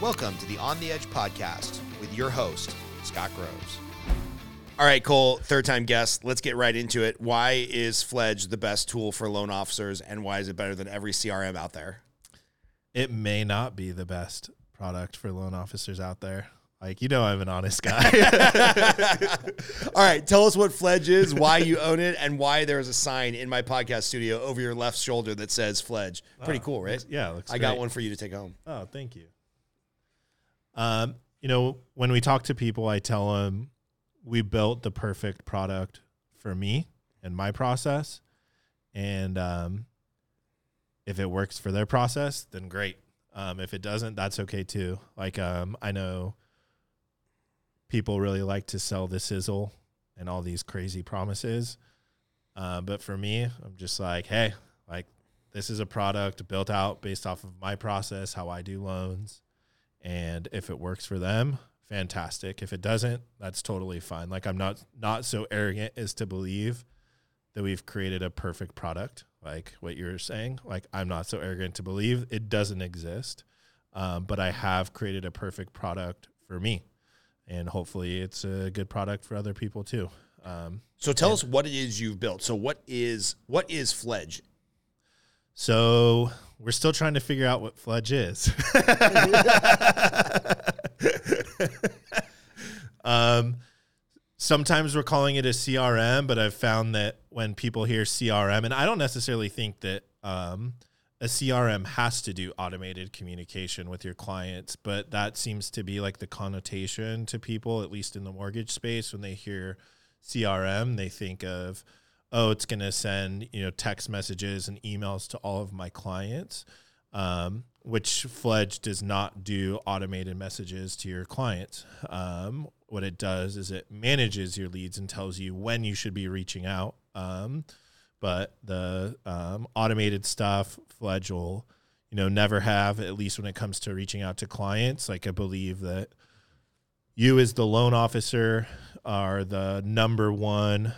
Welcome to the On the Edge podcast with your host, Scott Groves. All right, Cole, third time guest. Let's get right into it. Why is Fledge the best tool for loan officers, and why is it better than every CRM out there? It may not be the best product for loan officers out there. Like, you know, I'm an honest guy. All right, tell us what Fledge is, why you own it, and why there's a sign in my podcast studio over your left shoulder that says Fledge. Pretty Oh, cool, right? looks- yeah, looks I got great. one for you to take home. Oh, thank you. Um, you know, when we talk to people, I tell them we built the perfect product for me and my process, and um, if it works for their process, then great. Um, if it doesn't, that's okay too. Like, um, I know people really like to sell the sizzle and all these crazy promises, uh, but for me, I'm just like, hey, like this is a product built out based off of my process, how I do loans. And if it works for them, fantastic. If it doesn't, that's totally fine. Like I'm not not so arrogant as to believe that we've created a perfect product, like what you're saying. Like I'm not so arrogant to believe it doesn't exist. Um, but I have created a perfect product for me. And hopefully it's a good product for other people too. Um, So tell us what it is you've built. So what is what is Fledge? So we're still trying to figure out what Fledge is. um, sometimes we're calling it a CRM, but I've found that when people hear CRM, and I don't necessarily think that um, a CRM has to do automated communication with your clients, but that seems to be like the connotation to people, at least in the mortgage space, when they hear CRM, they think of oh, it's going to send you know text messages and emails to all of my clients, um, which Fledge does not do automated messages to your clients. Um, what it does is it manages your leads and tells you when you should be reaching out. Um, but the um, automated stuff, Fledge will, you know, never have. At least when it comes to reaching out to clients, like I believe that you as the loan officer are the number one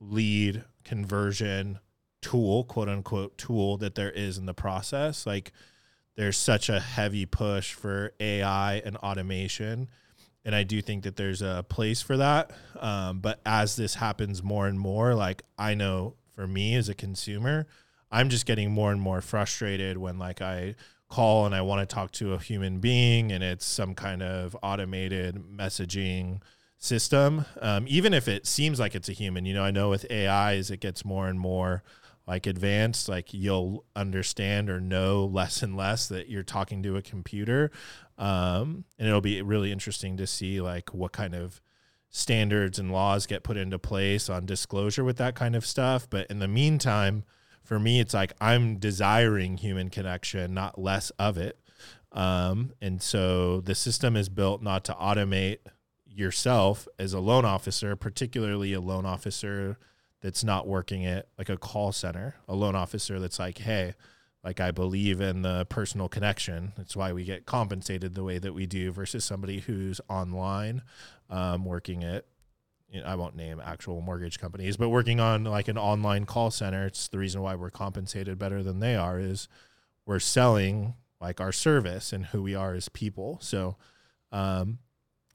lead conversion tool, quote unquote tool that there is in the process. Like there's such a heavy push for AI and automation. And I do think that there's a place for that. Um, but as this happens more and more, like I know for me as a consumer, I'm just getting more and more frustrated when like I call and I want to talk to a human being and it's some kind of automated messaging system. Um, even if it seems like it's a human, you know, I know with AI as it gets more and more like advanced, like you'll understand or know less and less that you're talking to a computer. Um, and it'll be really interesting to see like what kind of standards and laws get put into place on disclosure with that kind of stuff. But in the meantime, for me, it's like I'm desiring human connection, not less of it. Um, and so the system is built not to automate yourself as a loan officer, particularly a loan officer that's not working at like a call center, a loan officer that's like, hey, like I believe in the personal connection. That's why we get compensated the way that we do versus somebody who's online um, working at you know, I won't name actual mortgage companies, but working on like an online call center, it's the reason why we're compensated better than they are is we're selling like our service and who we are as people. So um,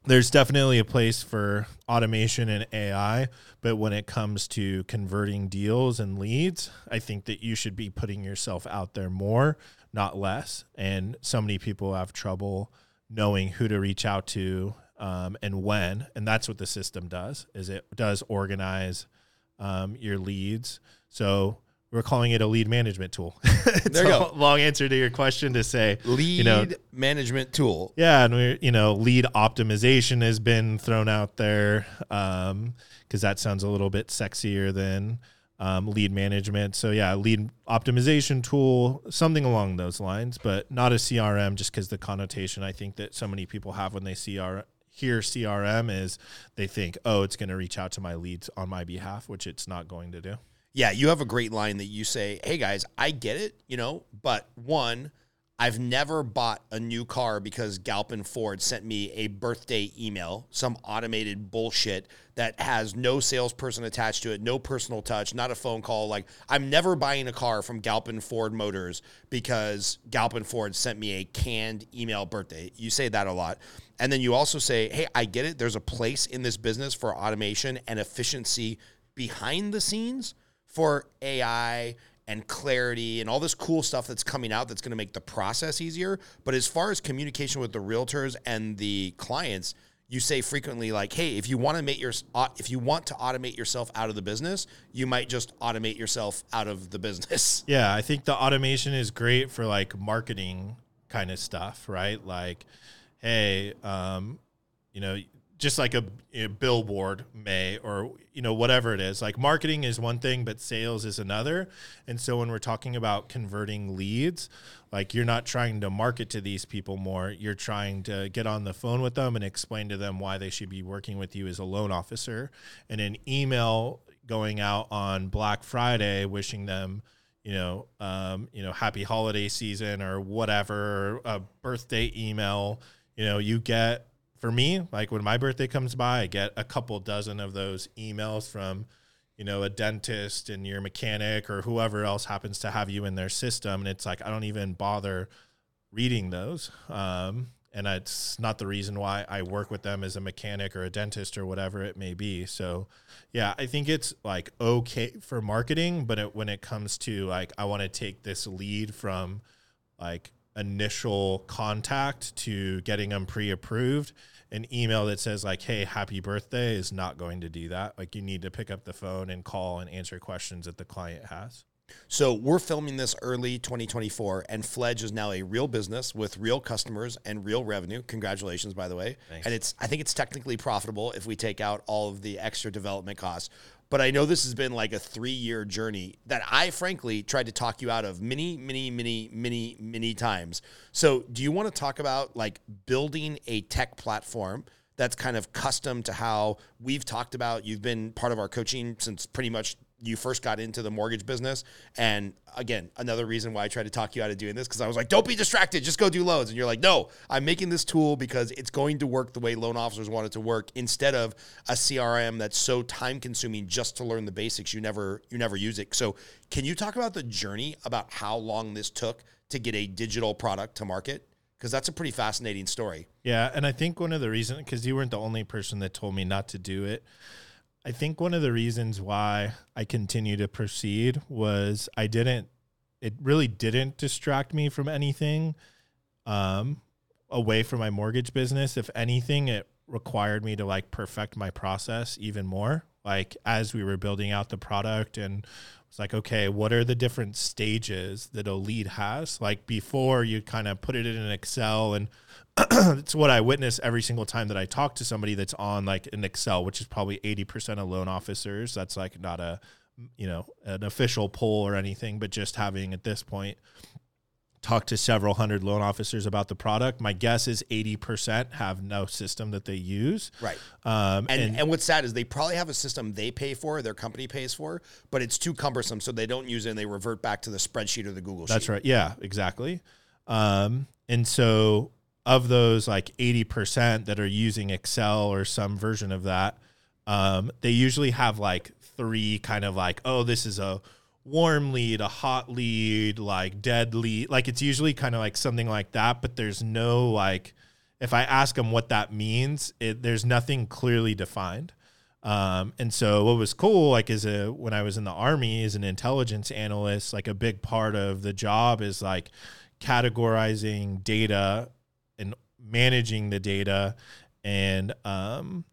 there's definitely a place for automation and AI, but when it comes to converting deals and leads, I think that you should be putting yourself out there more, not less. And so many people have trouble knowing who to reach out to um, and when, and that's what the system does. Is it does organize um, your leads. So we're calling it a lead management tool. There you go. long answer to your question to say Lead know- management tool. yeah, and we you know lead optimization has been thrown out there because that sounds a little bit sexier than um, lead management. So yeah, lead optimization tool, something along those lines, but not a CRM, just because the connotation I think that so many people have when they see our hear CRM is they think, oh, it's going to reach out to my leads on my behalf, which it's not going to do. Yeah, you have a great line that you say, "Hey guys, I get it, you know, but one, I've never bought a new car because Galpin Ford sent me a birthday email, some automated bullshit that has no salesperson attached to it, no personal touch, not a phone call. Like, I'm never buying a car from Galpin Ford Motors because Galpin Ford sent me a canned email birthday. You say that a lot. And then you also say, hey, I get it. There's a place in this business for automation and efficiency behind the scenes for AI and clarity and all this cool stuff that's coming out that's going to make the process easier. But as far as communication with the realtors and the clients, you say frequently like, "Hey, if you want to make your if you want to automate yourself out of the business, you might just automate yourself out of the business." Yeah, I think the automation is great for like marketing kind of stuff, right? Like, hey, um, you know, just like a, a, billboard may or you know whatever it is. Like marketing is one thing but sales is another. And so when we're talking about converting leads like you're not trying to market to these people more. You're trying to get on the phone with them and explain to them why they should be working with you as a loan officer. And an email going out on black friday wishing them you know um, you know happy holiday season or whatever a birthday email you know you get for me, like when my birthday comes by, I get a couple dozen of those emails from, you know, a dentist and your mechanic or whoever else happens to have you in their system. And it's like, I don't even bother reading those. Um, and it's not the reason why I work with them as a mechanic or a dentist or whatever it may be. So, yeah, I think it's like okay for marketing, but it, when it comes to like, I want to take this lead from like initial contact to getting them pre-approved an email that says like hey happy birthday is not going to do that. Like you need to pick up the phone and call and answer questions that the client has so we're filming this early 2024 and Fledge is now a real business with real customers and real revenue. Congratulations by the way. Thanks. And it's I think it's technically profitable if we take out all of the extra development costs. But I know this has been like a three year journey that I frankly tried to talk you out of many, many, many, many, many times. So, do you want to talk about like building a tech platform that's kind of custom to how we've talked about? You've been part of our coaching since pretty much you first got into the mortgage business. And again, another reason why I tried to talk you out of doing this because I was like, don't be distracted, just go do loans. And you're like, no, I'm making this tool because it's going to work the way loan officers want it to work instead of a CRM that's so time consuming just to learn the basics. You never you never use it. So can you talk about the journey about how long this took to get a digital product to market? Because that's a pretty fascinating story. Yeah. And I think one of the reasons, because you weren't the only person that told me not to do it. I think one of the reasons why I continue to proceed was I didn't, it really didn't distract me from anything um, away from my mortgage business. If anything, it required me to like perfect my process even more. Like as we were building out the product and it's like, okay, what are the different stages that a lead has? Like before you kind of put it in an Excel and it's what I witness every single time that I talk to somebody that's on like an Excel, which is probably 80% of loan officers. That's like not a, you know, an official poll or anything, but just having at this point talked to several hundred loan officers about the product. My guess is 80% have no system that they use. Right. Um, and, and, and what's sad is they probably have a system they pay for, their company pays for, but it's too cumbersome. So they don't use it and they revert back to the spreadsheet or the Google sheet. That's right. Yeah, exactly. Um, and so of those like 80% that are using Excel or some version of that, um, they usually have like three kind of like, oh, this is a warm lead, a hot lead, like dead lead. Like it's usually kind of like something like that, but there's no like, if I ask them what that means, it, there's nothing clearly defined. Um, and so what was cool, like as a, when I was in the army as an intelligence analyst, like a big part of the job is like categorizing data managing the data and um,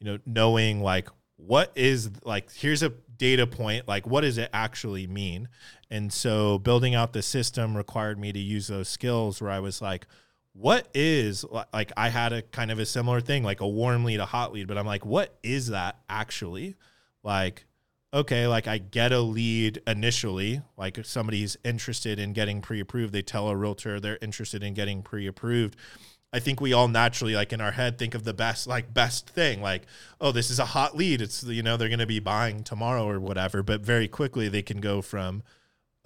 you know knowing like what is like here's a data point like what does it actually mean and so building out the system required me to use those skills where i was like what is like i had a kind of a similar thing like a warm lead a hot lead but i'm like what is that actually like okay, like I get a lead initially, like if somebody's interested in getting pre-approved, they tell a realtor they're interested in getting pre-approved. I think we all naturally like in our head think of the best like best thing like oh this is a hot lead it's you know they're going to be buying tomorrow or whatever but very quickly they can go from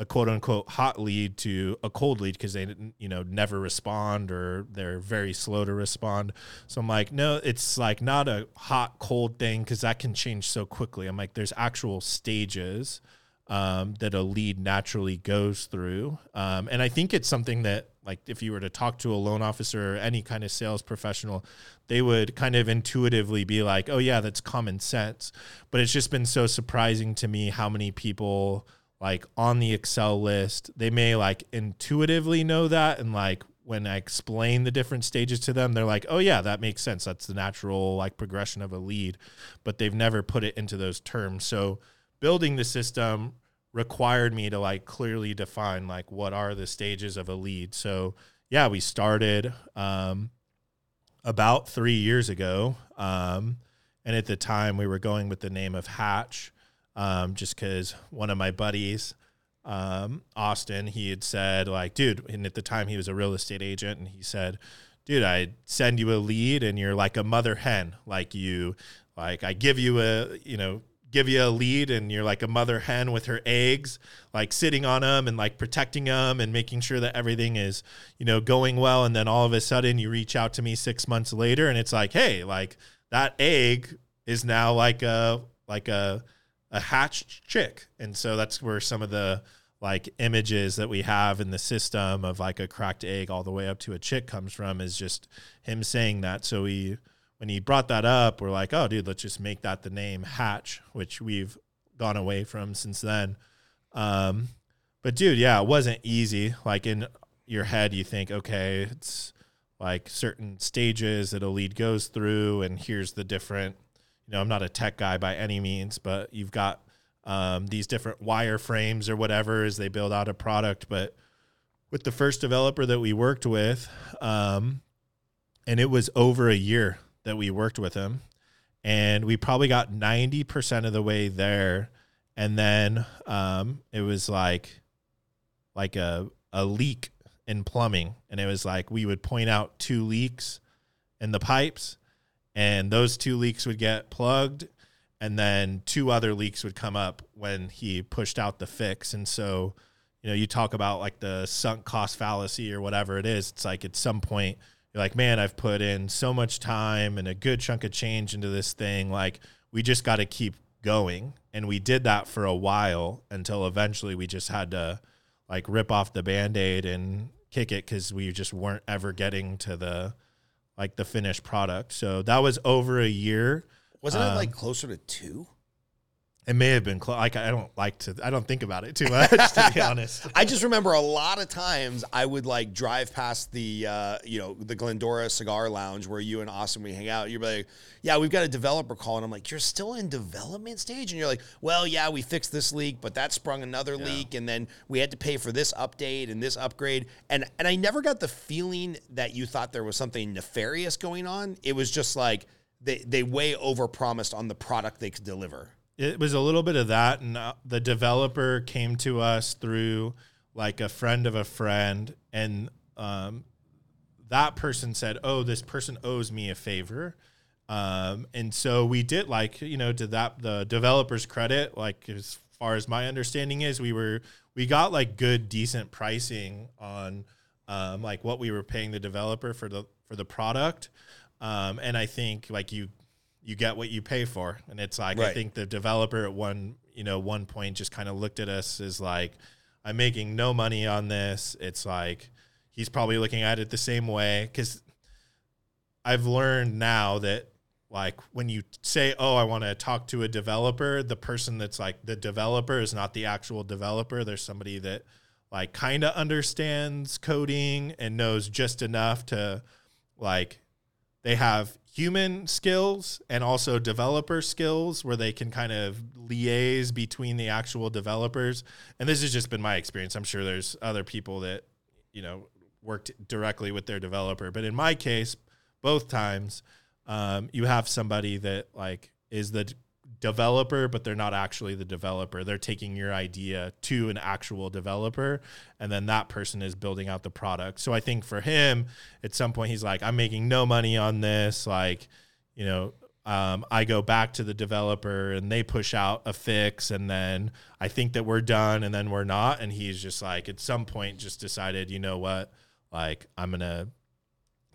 a quote unquote hot lead to a cold lead because they didn't, you know, never respond or they're very slow to respond. So I'm like, no, it's like not a hot cold thing because that can change so quickly. I'm like, there's actual stages um, that a lead naturally goes through. Um, and I think it's something that, like, if you were to talk to a loan officer or any kind of sales professional, they would kind of intuitively be like, oh, yeah, that's common sense. But it's just been so surprising to me how many people, like, on the Excel list, they may like intuitively know that. And, like, when I explain the different stages to them, they're like, oh, yeah, that makes sense. That's the natural, like, progression of a lead. But they've never put it into those terms. So, building the system required me to like clearly define like what are the stages of a lead. So yeah, we started um, about three years ago, um, and at the time we were going with the name of Hatch, um, just because one of my buddies, um, Austin, he had said like, dude, and at the time he was a real estate agent, and he said, dude, I send you a lead, and you're like a mother hen, like you, like I give you a, you know give you a lead and you're like a mother hen with her eggs like sitting on them and like protecting them and making sure that everything is you know going well. And then all of a sudden you reach out to me 6 months later and it's like hey like that egg is now like a like a a hatched chick. And so that's where some of the like images that we have in the system of like a cracked egg all the way up to a chick comes from is just him saying that. So we when he brought that up, we're like, oh, dude, let's just make that the name Hatch, which we've gone away from since then. Um, but dude, yeah, it wasn't easy. Like in your head, you think, okay, it's like certain stages that a lead goes through, and here's the different. You know, I'm not a tech guy by any means, but you've got um, these different wireframes or whatever as they build out a product. But with the first developer that we worked with, um, and it was over a year that we worked with him, and we probably got ninety percent of the way there, and then um, it was like like a a leak in plumbing, and it was like we would point out two leaks in the pipes, and those two leaks would get plugged, and then two other leaks would come up when he pushed out the fix, and so you know you talk about like the sunk cost fallacy or whatever it is it's like at some point you're like, man, I've put in so much time and a good chunk of change into this thing. Like, we just got to keep going. And we did that for a while until eventually we just had to like rip off the band aid and kick it because we just weren't ever getting to the like the finished product. So that was over a year. Wasn't um, it like closer to two? It may have been close. Like I don't like to. I don't think about it too much, to be honest. I just remember a lot of times I would like drive past the, uh, you know, the Glendora Cigar Lounge where you and Austin we hang out. You're like, "Yeah, we've got a developer call," and I'm like, "You're still in development stage?" And you're like, "Well, yeah, we fixed this leak, but that sprung another yeah. leak, and then we had to pay for this update and this upgrade." And and I never got the feeling that you thought there was something nefarious going on. It was just like they they way over promised on the product they could deliver it was a little bit of that and uh, the developer came to us through like a friend of a friend and um, that person said oh this person owes me a favor. Um, and so we did like you know to that the developer's credit like as far as my understanding is we were we got like good decent pricing on um, like what we were paying the developer for the for the product. Um, and i think like you you get what you pay for. And it's like right. I think the developer at one you know one point just kind of looked at us as like I'm making no money on this. It's like he's probably looking at it the same way because I've learned now that like when you say oh I want to talk to a developer, the person that's like the developer is not the actual developer. There's somebody that like kind of understands coding and knows just enough to like they have human skills and also developer skills where they can kind of liaise between the actual developers. And this has just been my experience. I'm sure there's other people that, you know, worked directly with their developer. But in my case, both times, um, you have somebody that like is the developer, but they're not actually the developer. They're taking your idea to an actual developer, and then that person is building out the product. So I think for him, at some point, he's like, I'm making no money on this. Like, you know, um, I go back to the developer and they push out a fix, and then I think that we're done, and then we're not. And he's just like, at some point, just decided, you know what, like I'm gonna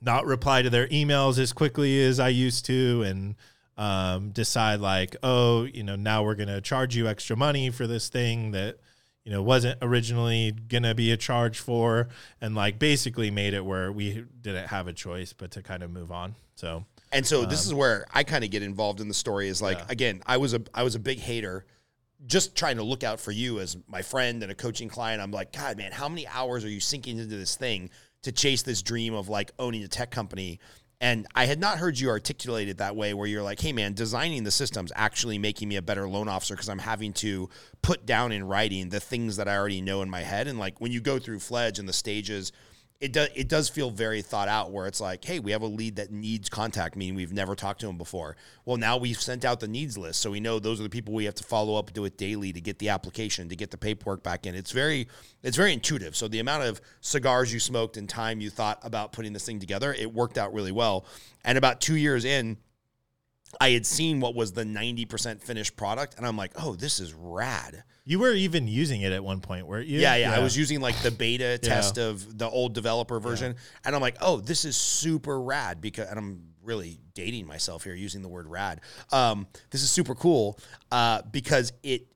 not reply to their emails as quickly as I used to, and um, decide like, oh, you know, now we're gonna charge you extra money for this thing that you know wasn't originally gonna be a charge for, and like basically made it where we didn't have a choice but to kind of move on. So And so this is where I kind of get involved in the story. Is like Yeah. again, I was a I was a big hater, just trying to look out for you as my friend and a coaching client. I'm like, God, man, how many hours are you sinking into this thing to chase this dream of like owning a tech company? And I had not heard you articulate it that way, where you're like, hey, man, designing the system's actually making me a better loan officer because I'm having to put down in writing the things that I already know in my head. And like when you go through Fledge and the stages, it does it does feel very thought out where it's like hey we have a lead that needs contact meaning we've never talked to him before. Well now we've sent out the needs list. So we know those are the people we have to follow up do it daily to get the application to get the paperwork back in. It's very it's very intuitive. So the amount of cigars you smoked and time you thought about putting this thing together it worked out really well. And about two years in I had seen what was the 90% finished product and I'm like, oh, this is rad. you were even using it at one point, weren't you? Yeah, yeah. I was using like the beta test of the old developer version, and I'm like, oh, this is super rad because, and I'm really dating myself here using the word rad. Um, this is super cool uh, because it.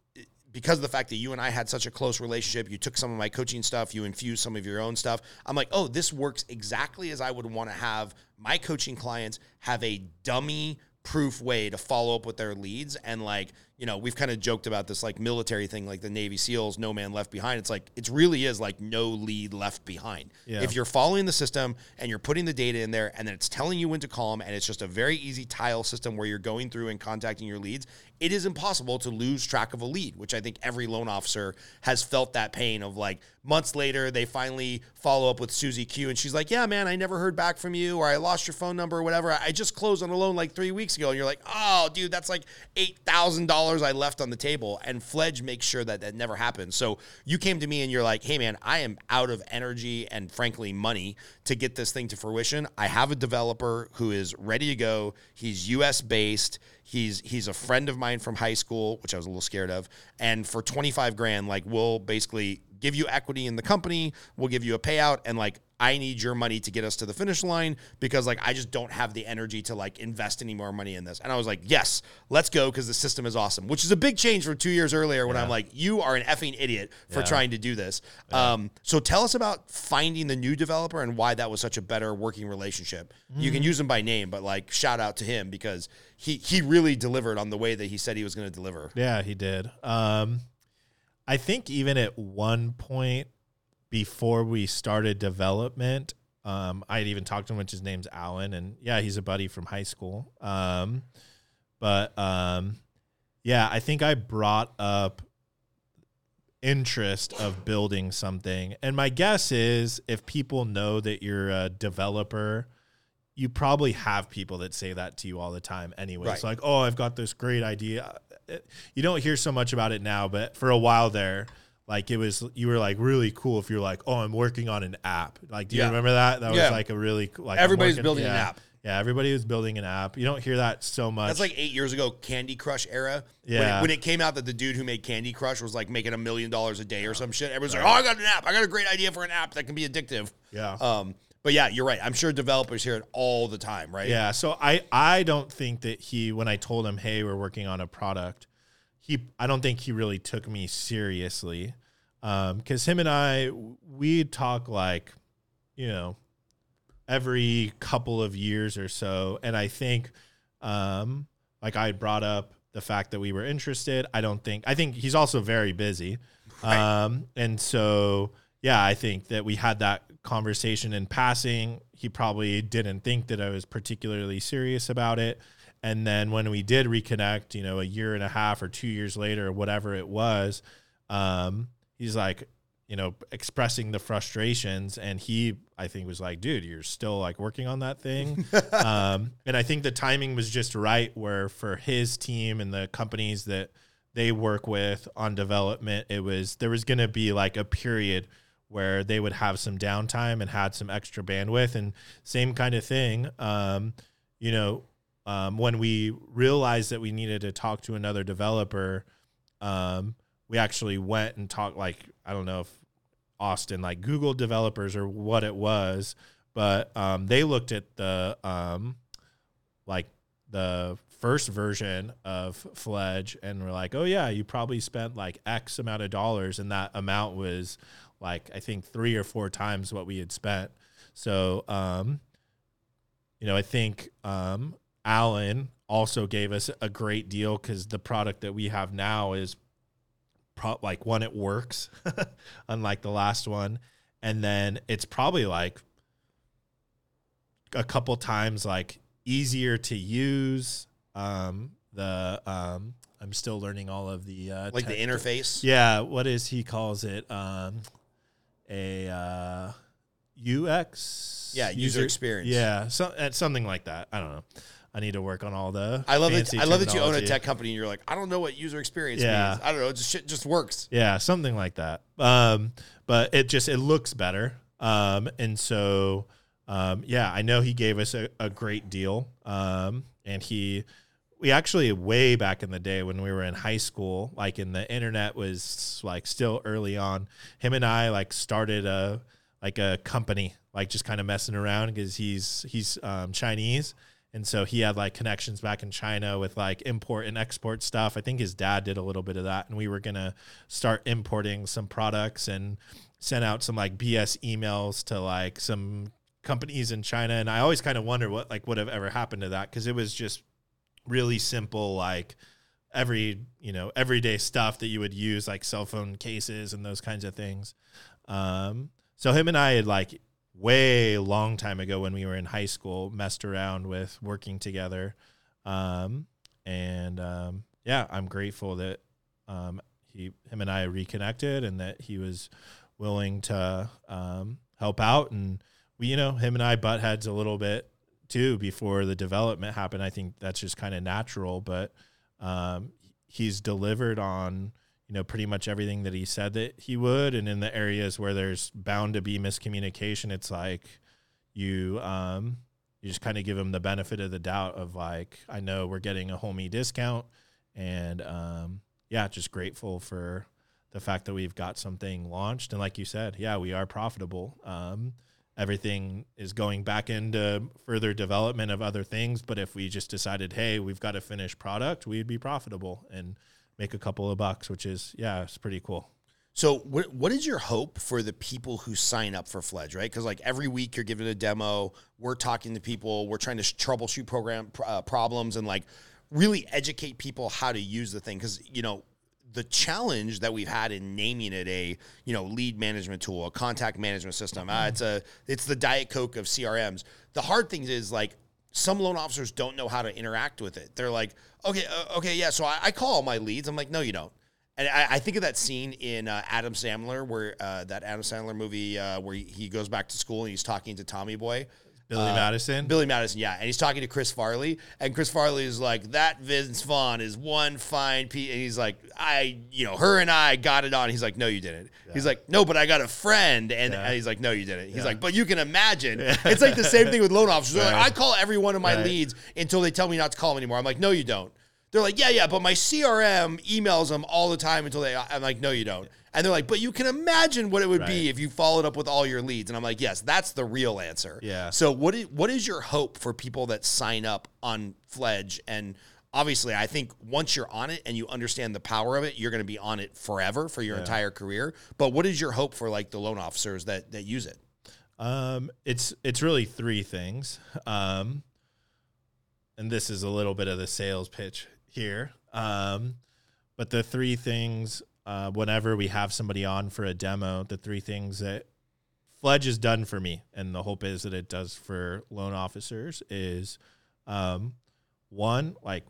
Because of the fact that you and I had such a close relationship, you took some of my coaching stuff, you infused some of your own stuff. I'm like, oh, this works exactly as I would want to have my coaching clients have a dummy proof way to follow up with their leads and like you know we've kind of joked about this like military thing like the navy seals no man left behind. It's like it really is like no lead left behind. Yeah. if you're following the system and you're putting the data in there and then it's telling you when to call them and it's just a very easy tile system where you're going through and contacting your leads it is impossible to lose track of a lead which i think every loan officer has felt that pain of like months later they finally follow up with susie q and she's like yeah man i never heard back from you or i lost your phone number or whatever. I just closed on a loan like three weeks ago and you're like oh dude that's like $8000 i left on the table and fledge makes sure that that never happens. So you came to me and you're like hey man i am out of energy and frankly money to get this thing to fruition. I have a developer who is ready to go. He's us based He's he's a friend of mine from high school, which I was a little scared of. And for 25 grand, like we'll basically give you equity in the company, we'll give you a payout and like I need your money to get us to the finish line because like I just don't have the energy to like invest any more money in this. And I was like, "Yes, let's go because the system is awesome." Which is a big change from 2 years earlier when I'm like, "You are an effing idiot for Yeah. trying to do this." Um so tell us about finding the new developer and why that was such a better working relationship. You can use him by name, but like shout out to him because he he really delivered on the way that he said he was going to deliver. Yeah, he did. Um, I think even at one point before we started development, um, I had even talked to him, which his name's Alan, and yeah, he's a buddy from high school. Um, but um, yeah, I think I brought up interest of building something, and my guess is if people know that you're a developer. You probably have people that say that to you all the time anyway. Right. It's like, oh, I've got this great idea you don't hear so much about it now, but for a while there, like it was, you were like really cool if you're like, oh, I'm working on an app. Like, do you Yeah. remember that? That Yeah. was like a really like Everybody's working- building an app. Yeah, everybody was building an app. You don't hear that so much. That's like eight years ago, Candy Crush era. When it, Yeah. when it came out that the dude who made Candy Crush was like making a million dollars a day or some shit. Everyone's like, "Oh, I got an app. I got a great idea for an app that can be addictive." yeah. Um, but yeah, you're right. I'm sure developers hear it all the time, right? Yeah, so I I don't think that he when I told him, "Hey, we're working on a product," he I don't think he really took me seriously. Um cuz him and I we talk like, you know, every couple of years or so, and I think um like I brought up the fact that we were interested. I don't think I think he's also very busy. Right. Um and so yeah, I think that we had that conversation in passing. He probably didn't think that I was particularly serious about it. And then when we did reconnect, you know, a year and a half or two years later, or whatever it was, um, he's like, you know, expressing the frustrations. And he, I think, was like, dude, you're still like working on that thing. um, and I think the timing was just right where for his team and the companies that they work with on development, it was, there was going to be like a period where they would have some downtime and had some extra bandwidth and same kind of thing. Um, you know, um, when we realized that we needed to talk to another developer, um, we actually went and talked like I don't know if Austin like Google developers or what it was, but um, they looked at the um, like the first version of Fledge and were like, oh yeah, you probably spent like X amount of dollars, and that amount was like I think three or four times what we had spent. So, um, you know, I think um, Alan also gave us a great deal because the product that we have now is pro- like one, it works, unlike the last one, and then it's probably like a couple times like easier to use. Um, the um, I'm still learning all of the uh, like the interface. yeah, what is he calls it? Um, a uh, UX. Yeah, user experience. Yeah, so, uh, something like that. I don't know. I need to work on all the. I love it. I love that you own a tech company and you're like, I don't know what user experience Yeah. means. I don't know. It just shit just works. Yeah, something like that. Um, but it just it looks better. Um, and so um, yeah, I know he gave us a, a great deal. Um, and he we actually way back in the day when we were in high school, like in the internet was like still early on, him and I like started a like a company, like just kind of messing around because he's he's um, Chinese. And so he had like connections back in China with like import and export stuff. I think his dad did a little bit of that. And we were going to start importing some products and send out some like BS emails to like some companies in China. And I always kind of wonder what like would have ever happened to that because it was just really simple, like every, you know, everyday stuff that you would use, like cell phone cases and those kinds of things. Um, so him and I had like way long time ago when we were in high school messed around with working together. Um, and um, yeah i'm grateful that um, he him and i reconnected and that he was willing to um, help out. And we you know him and i butt heads a little bit too before the development happened. I think that's just kind of natural but um, he's delivered on you know pretty much everything that he said that he would. And in the areas where there's bound to be miscommunication it's like you um you just kind of give him the benefit of the doubt of like i know we're getting a homie discount and um yeah just grateful for the fact that we've got something launched. And like you said yeah we are profitable. Um everything is going back into further development of other things. But if we just decided hey we've got a finished product we'd be profitable. And make a couple of bucks which is yeah it's pretty cool So, what what is your hope for the people who sign up for Fledge? Right, because like every week you're giving a demo, we're talking to people, we're trying to sh- troubleshoot program uh, problems, and like really educate people how to use the thing. Because you know the challenge that we've had in naming it a you know lead management tool, a contact management system. Uh, it's a it's the diet coke of CRMs. The hard thing is like some loan officers don't know how to interact with it. They're like, okay, uh, okay, yeah. So I, I call all my leads. I'm like, no, you don't. And I, I think of that scene in uh, Adam Sandler, where uh, that Adam Sandler movie uh, where he, he goes back to school and he's talking to Tommy Boy. Billy uh, madison Billy Madison, yeah, and he's talking to Chris Farley, and Chris Farley is like, "That Vince Vaughn is one fine piece," and he's like, "I, you know, her and I got it on." He's like, "No, you didn't." He's like, "No, but I got a friend," and, Yeah. and he's like, "No, you didn't." He's like, "But you can imagine." It's like the same thing with loan officers. They're like, I call every one of my Right. leads until they tell me not to call them anymore. I'm like, "No, you don't." They're like, "Yeah, yeah, but my CRM emails them all the time until they." I'm like, "No, you don't." And they're like, "But you can imagine what it would be if you followed up with all your leads." And I'm like, "Yes, that's the real answer." Yeah. So what is what is your hope for people that sign up on Fledge? And obviously, I think once you're on it and you understand the power of it, you're going to be on it forever for your entire career. But what is your hope for like the loan officers that that use it? Um, it's it's really three things. Um, and this is a little bit of the sales pitch here. Um, but the three things, uh, whenever we have somebody on for a demo, the three things that Fledge has done for me, and the hope is that it does for loan officers, is um, one like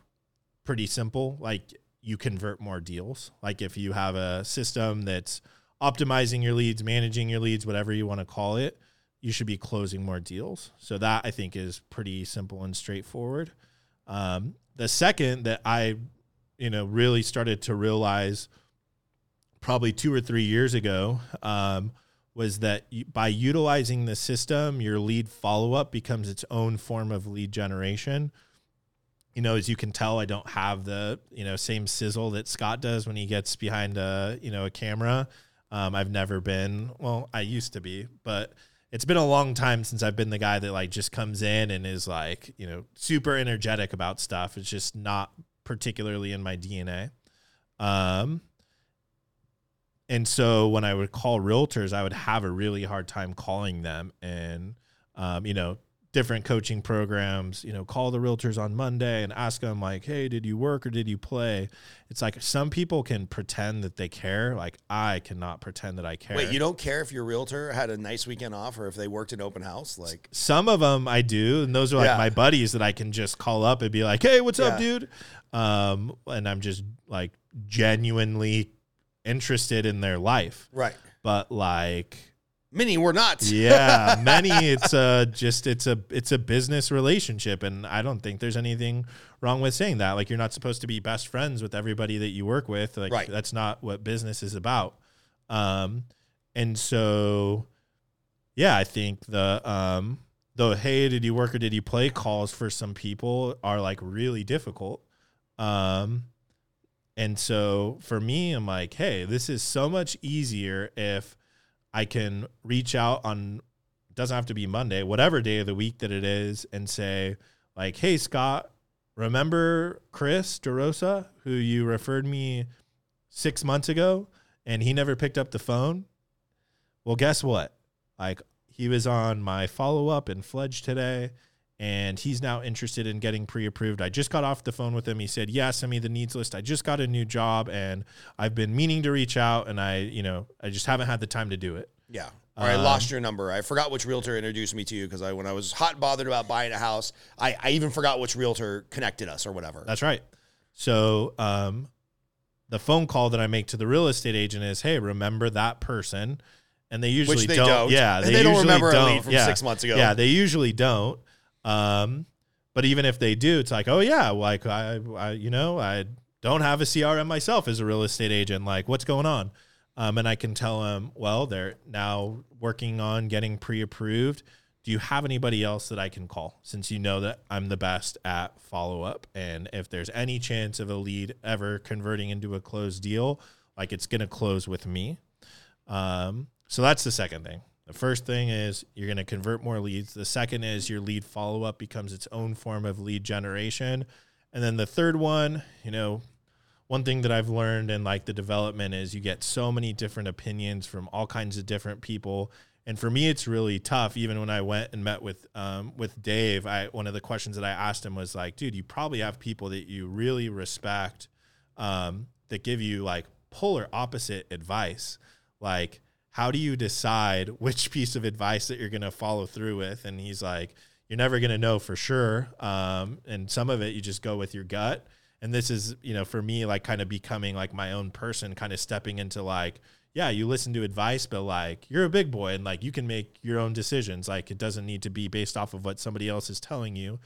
pretty simple, like you convert more deals. Like if you have a system that's optimizing your leads, managing your leads, whatever you want to call it, you should be closing more deals. So that I think is pretty simple and straightforward. Um, the second that I, you know, really started to realize probably two or three years ago um, was that by utilizing the system, your lead follow up becomes its own form of lead generation. you know, as you can tell, I don't have the you know same sizzle that Scott does when he gets behind a you know a camera. Um, I've never been. Well, I used to be, but it's been a long time since I've been the guy that like just comes in and is like you know super energetic about stuff. It's just not particularly in my DNA. Um, and so when I would call realtors, I would have a really hard time calling them and, um, you know, different coaching programs, you know, call the realtors on Monday and ask them like, "Hey, did you work or did you play?" It's like some people can pretend that they care, like I cannot pretend that I care. Wait, you don't care if your realtor had a nice weekend off or if they worked an open house? Like, some of them I do, and those are like Yeah. my buddies that I can just call up and be like, "Hey, what's up, dude?" Um, and I'm just like genuinely interested in their life. right. But like Many were not. yeah many it's a just it's a it's a business relationship and i don't think there's anything wrong with saying that. Like you're not supposed to be best friends with everybody that you work with. Like Right. that's not what business is about. Um and so yeah i think the um the hey did you work or did you play? Calls for some people are like really difficult. Um and so for me i'm like hey this is so much easier if I can reach out on doesn't have to be Monday, whatever day of the week that it is, and say, like, hey Scott, remember Chris DeRosa, who you referred me six months ago and he never picked up the phone? Well, guess what? Like he was on my follow-up and Fledge today and he's now interested in getting pre-approved. I just got off the phone with him. He said, "Yeah, send me the needs list. I just got a new job and I've been meaning to reach out and I, you know, I just haven't had the time to do it." Yeah. Or I Um, lost your number. I forgot which realtor introduced me to you because I, when I was hot and bothered about buying a house, I, I even forgot which realtor connected us or whatever. That's right. So, um, the phone call that I make to the real estate agent is, "Hey, remember that person?" And they usually Which they don't. don't. Yeah, they, they don't remember a don't. lead from yeah. six months ago. Yeah, they usually don't. Um, but even if they do, it's like, oh yeah, like I, I, you know, I don't have a CRM myself as a real estate agent. Like, what's going on? Um, and I can tell them, well, they're now working on getting pre-approved. Do you have anybody else that I can call? Since you know that I'm the best at follow up, and if there's any chance of a lead ever converting into a closed deal, like it's going to close with me. Um, so that's the second thing. The first thing is you're going to convert more leads. The second is your lead follow up becomes its own form of lead generation. And then the third one, you know, one thing that I've learned in like the development is you get so many different opinions from all kinds of different people. And for me, it's really tough. Even when I went and met with um, with Dave, I one of the questions that I asked him was like, "Dude, you probably have people that you really respect um, that give you like polar opposite advice. Like, how do you decide which piece of advice that you're going to follow through with?" And he's like, "You're never going to know for sure. Um, and some of it you just go with your gut." And this is, you know, for me, like kind of becoming like my own person, kind of stepping into like, yeah, you listen to advice, but like you're a big boy and like you can make your own decisions. Like it doesn't need to be based off of what somebody else is telling you.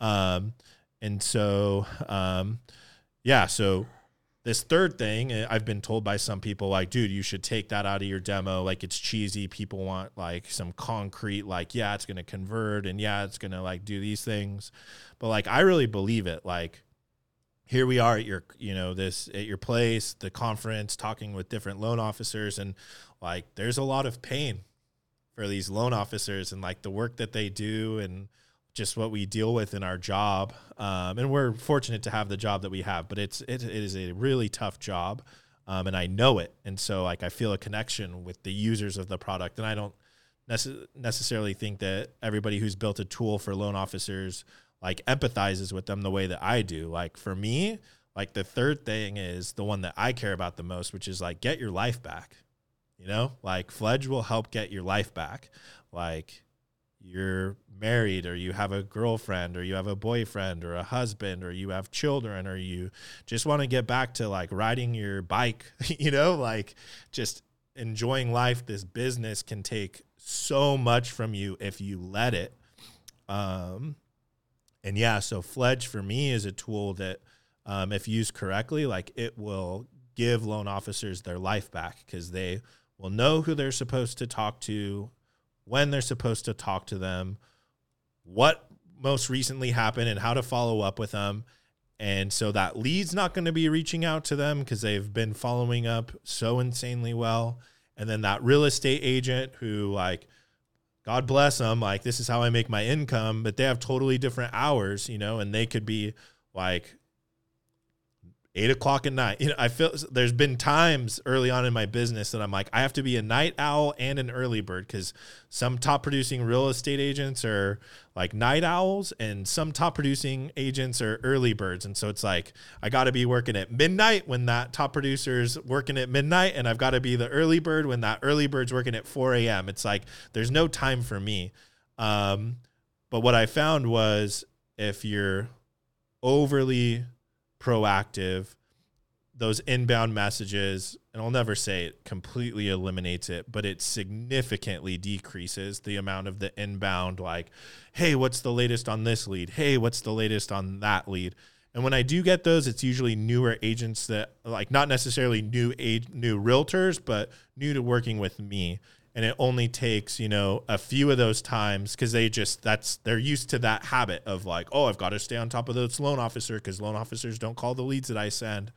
Um, and so, um, yeah, so this third thing, uh, I've been told by some people, like, dude, you should take that out of your demo. Like, it's cheesy. People want like some concrete, like, yeah, it's going to convert and yeah, it's going to like do these things. But like, I really believe it. Like, here we are at your you know this at your place the conference talking with different loan officers and like there's a lot of pain for these loan officers and like the work that they do and just what we deal with in our job um, and we're fortunate to have the job that we have but it's it, it is a really tough job um, and i know it and so like i feel a connection with the users of the product and i don't necess- necessarily think that everybody who's built a tool for loan officers like empathizes with them the way that I do. Like for me, like the third thing is the one that I care about the most, which is like get your life back. You know, like Fledge will help get your life back. Like you're married or you have a girlfriend or you have a boyfriend or a husband or you have children or you just want to get back to like riding your bike, you know, like just enjoying life. This business can take so much from you if you let it. Um, and yeah, so Fledge for me is a tool that, um, if used correctly, like it will give loan officers their life back because they will know who they're supposed to talk to, when they're supposed to talk to them, what most recently happened and how to follow up with them. And so that lead's not going to be reaching out to them because they've been following up so insanely well. And then that real estate agent who, like, God bless them, like, this is how I make my income, but they have totally different hours, you know, and they could be like eight o'clock at night. You know, I feel there's been times early on in my business that I'm like, I have to be a night owl and an early bird because some top producing real estate agents are like night owls and some top producing agents are early birds. And so it's like, I got to be working at midnight when that top producer's working at midnight, and I've got to be the early bird when that early bird's working at 4 a.m. It's like, there's no time for me. Um, but what I found was if you're overly proactive, those inbound messages, and I'll never say it completely eliminates it, but it significantly decreases the amount of the inbound, like, hey, what's the latest on this lead? Hey, what's the latest on that lead? And when I do get those, it's usually newer agents that like not necessarily new age new realtors, but new to working with me. And it only takes, you know, a few of those times because they just that's they're used to that habit of like, oh, I've got to stay on top of this loan officer because loan officers don't call the leads that I send.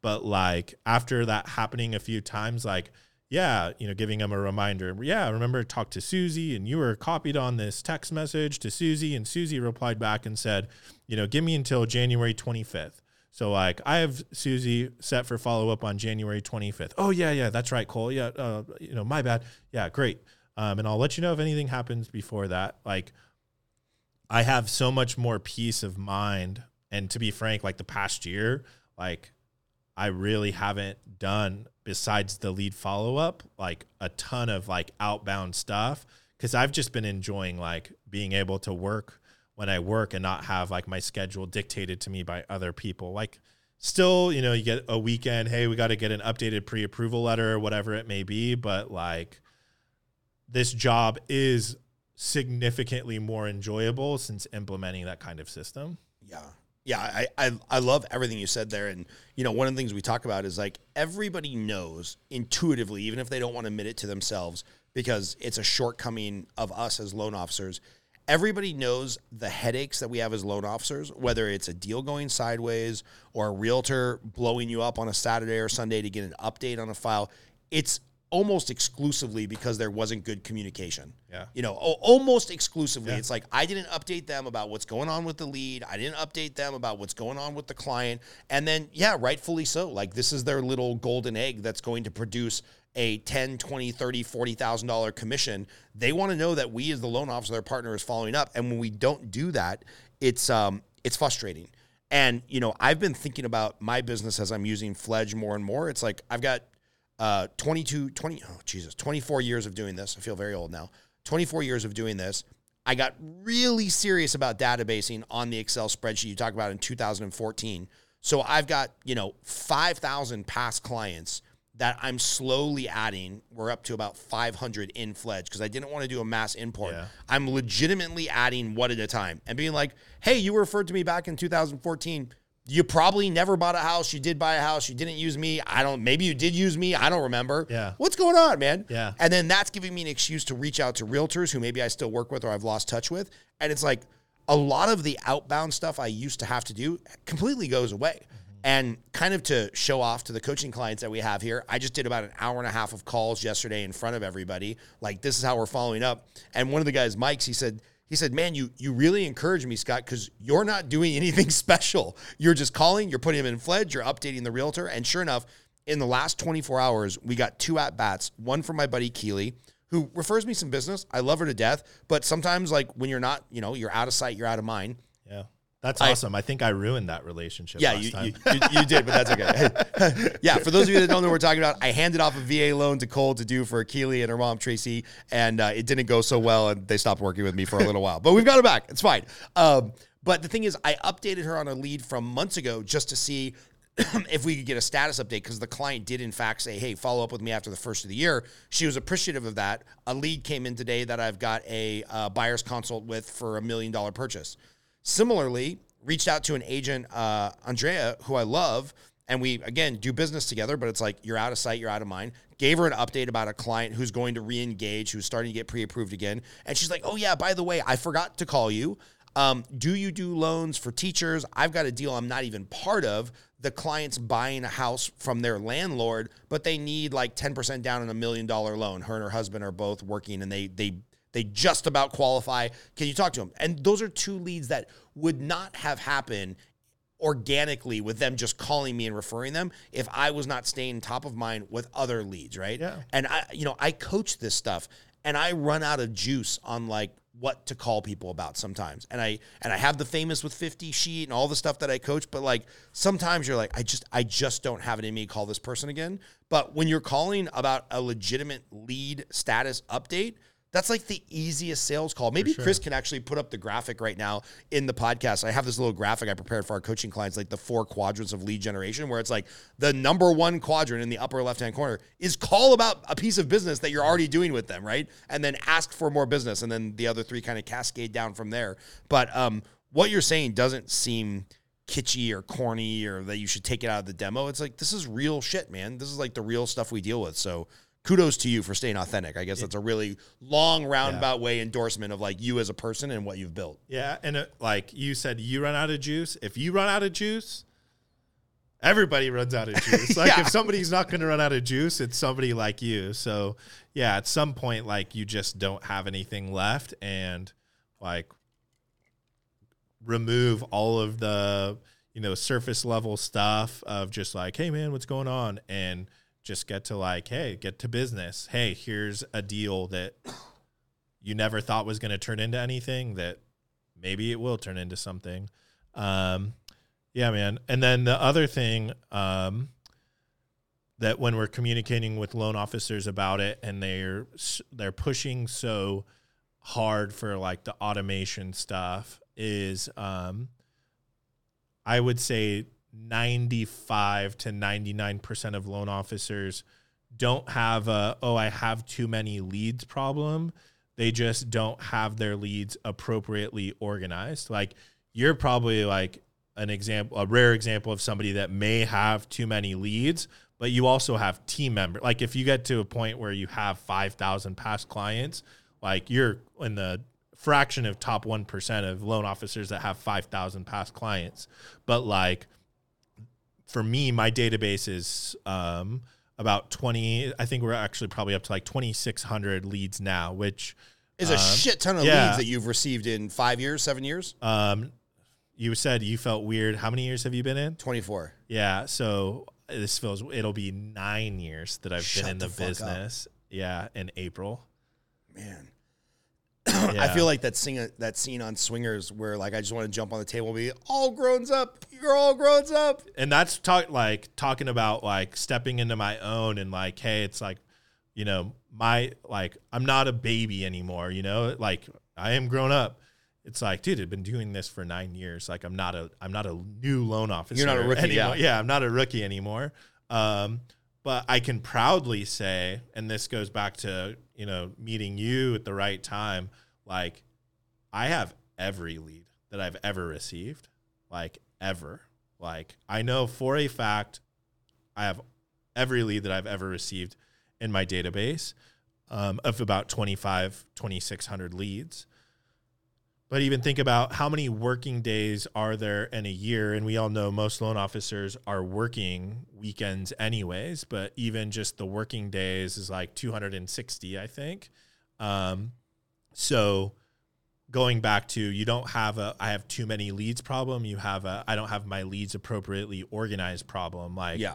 But like after that happening a few times, like, yeah, you know, giving them a reminder. Yeah, remember talk to Susie and you were copied on this text message to Susie and Susie replied back and said, you know, give me until January 25th. So like I have Susie set for follow up on January 25th. Oh yeah, yeah, that's right, Cole. Yeah, uh, you know, my bad. Yeah, great. Um, and I'll let you know if anything happens before that. Like I have so much more peace of mind. And to be frank, like the past year, like I really haven't done besides the lead follow up, like a ton of like outbound stuff because I've just been enjoying like being able to work when I work and not have like my schedule dictated to me by other people. Like still, you know, you get a weekend, hey, we got to get an updated pre-approval letter or whatever it may be, but like this job is significantly more enjoyable since implementing that kind of system. Yeah. Yeah, I, I I love everything you said there, and you know one of the things we talk about is like everybody knows intuitively, even if they don't want to admit it to themselves, because it's a shortcoming of us as loan officers. Everybody knows the headaches that we have as loan officers, whether it's a deal going sideways or a realtor blowing you up on a Saturday or Sunday to get an update on a file. It's almost exclusively because there wasn't good communication. Yeah. You know, almost exclusively. Yeah. It's like I didn't update them about what's going on with the lead. I didn't update them about what's going on with the client. And then yeah, rightfully so. Like this is their little golden egg that's going to produce a 10, 20, 30, 40,000 dollar commission. They want to know that we as the loan officer their partner is following up and when we don't do that, it's um it's frustrating. And you know, I've been thinking about my business as I'm using Fledge more and more. It's like I've got uh, 22, 20, oh, Jesus, 24 years of doing this. I feel very old now. 24 years of doing this. I got really serious about databasing on the Excel spreadsheet you talked about in 2014. So I've got, you know, 5,000 past clients that I'm slowly adding. We're up to about 500 in Fledge because I didn't want to do a mass import. Yeah. I'm legitimately adding one at a time and being like, hey, you referred to me back in 2014 you probably never bought a house. You did buy a house. You didn't use me. I don't, maybe you did use me. I don't remember. Yeah. What's going on, man? Yeah. And then that's giving me an excuse to reach out to realtors who maybe I still work with or I've lost touch with. And it's like a lot of the outbound stuff I used to have to do completely goes away. And kind of to show off to the coaching clients that we have here, I just did about an hour and a half of calls yesterday in front of everybody. Like, this is how we're following up. And one of the guys, Mike's, he said, he said, "Man, you you really encourage me, Scott, because you're not doing anything special. You're just calling, you're putting him in Fledge, you're updating the realtor, and sure enough, in the last 24 hours, we got two at bats. One from my buddy Keeley, who refers me some business. I love her to death, but sometimes, like when you're not, you know, you're out of sight, you're out of mind. That's awesome. I think I ruined that relationship. Yeah, last you, time. you, you, you did, but that's okay. yeah, for those of you that don't know what we're talking about, I handed off a VA loan to Cole to do for Keely and her mom Tracy, and uh, it didn't go so well, and they stopped working with me for a little while. But we've got her back; it's fine. Um, but the thing is, I updated her on a lead from months ago just to see if we could get a status update because the client did in fact say, "Hey, follow up with me after the first of the year." She was appreciative of that. A lead came in today that I've got a uh, buyer's consult with for a million dollar purchase. Similarly, reached out to an agent, uh, Andrea, who I love, and we again do business together. But it's like you're out of sight, you're out of mind. Gave her an update about a client who's going to re-engage, who's starting to get pre-approved again, and she's like, "Oh yeah, by the way, I forgot to call you." Um, do you do loans for teachers? I've got a deal I'm not even part of. The client's buying a house from their landlord, but they need like 10% down on a million dollar loan. Her and her husband are both working and they they they just about qualify. Can you talk to them? And those are two leads that would not have happened organically with them just calling me and referring them if I was not staying top of mind with other leads, right? Yeah. And I, you know, I coach this stuff and I run out of juice on like what to call people about sometimes. And I and I have the famous with 50 sheet and all the stuff that I coach, but like sometimes you're like I just I just don't have it in me to call this person again. But when you're calling about a legitimate lead status update, that's like the easiest sales call. Maybe Chris can actually put up the graphic right now in the podcast. I have this little graphic I prepared for our coaching clients, like the four quadrants of lead generation, where it's like the number one quadrant in the upper left hand corner is call about a piece of business that you're already doing with them, right? And then ask for more business. And then the other three kind of cascade down from there. But um, what you're saying doesn't seem kitschy or corny or that you should take it out of the demo. It's like, this is real shit, man. This is like the real stuff we deal with. So, kudos to you for staying authentic. I guess that's a really long roundabout way endorsement of like you as a person and what you've built. Yeah, and it, like you said, you run out of juice. If you run out of juice, everybody runs out of juice. Like Yeah. if somebody's not going to run out of juice, it's somebody like you. So yeah, at some point, like you just don't have anything left, and like remove all of the you know surface level stuff of just like, hey man, what's going on, and just get to like, hey, get to business. Hey, here's a deal that you never thought was going to turn into anything that maybe it will turn into something. Um, yeah, man. And then the other thing um, that when we're communicating with loan officers about it, and they're they're pushing so hard for like the automation stuff, is um, I would say 95 to 99% of loan officers don't have a, oh, I have too many leads problem. They just don't have their leads appropriately organized. Like you're probably like an example, a rare example of somebody that may have too many leads, but you also have team member. Like if you get to a point where you have 5,000 past clients, like you're in the fraction of top 1% of loan officers that have 5,000 past clients. But like for me, my database is um, about 20. I think we're actually probably up to like 2,600 leads now, which Is a um, shit ton of yeah. leads that you've received in five years, seven years, um, you said you felt weird. How many years have you been in? twenty four. Yeah. So this feels, it'll be nine years that I've Shut been in the the, fuck up. business. Yeah. In April. Man, Yeah. I feel like that scene that scene on Swingers where like I just want to jump on the table and be all grown up. You're all grown up. and that's talk like talking about like stepping into my own and like hey it's like you know my like i'm not a baby anymore you know like i am grown up it's like dude i've been doing this for nine years like i'm not a i'm not a new loan officer You're not a rookie, anymore. yeah. yeah i'm not a rookie anymore um but i can proudly say and this goes back to you know meeting you at the right time like i have every lead that i've ever received like ever. Like I know for a fact I have every lead that I've ever received in my database um, of about 25, 2,600 leads. But even think about how many working days are there in a year? And we all know most loan officers are working weekends anyways, but even just the working days is like 260, I think. Um, so going back to you don't have a I have too many leads problem, you have a I don't have my leads appropriately organized problem. Like Yeah,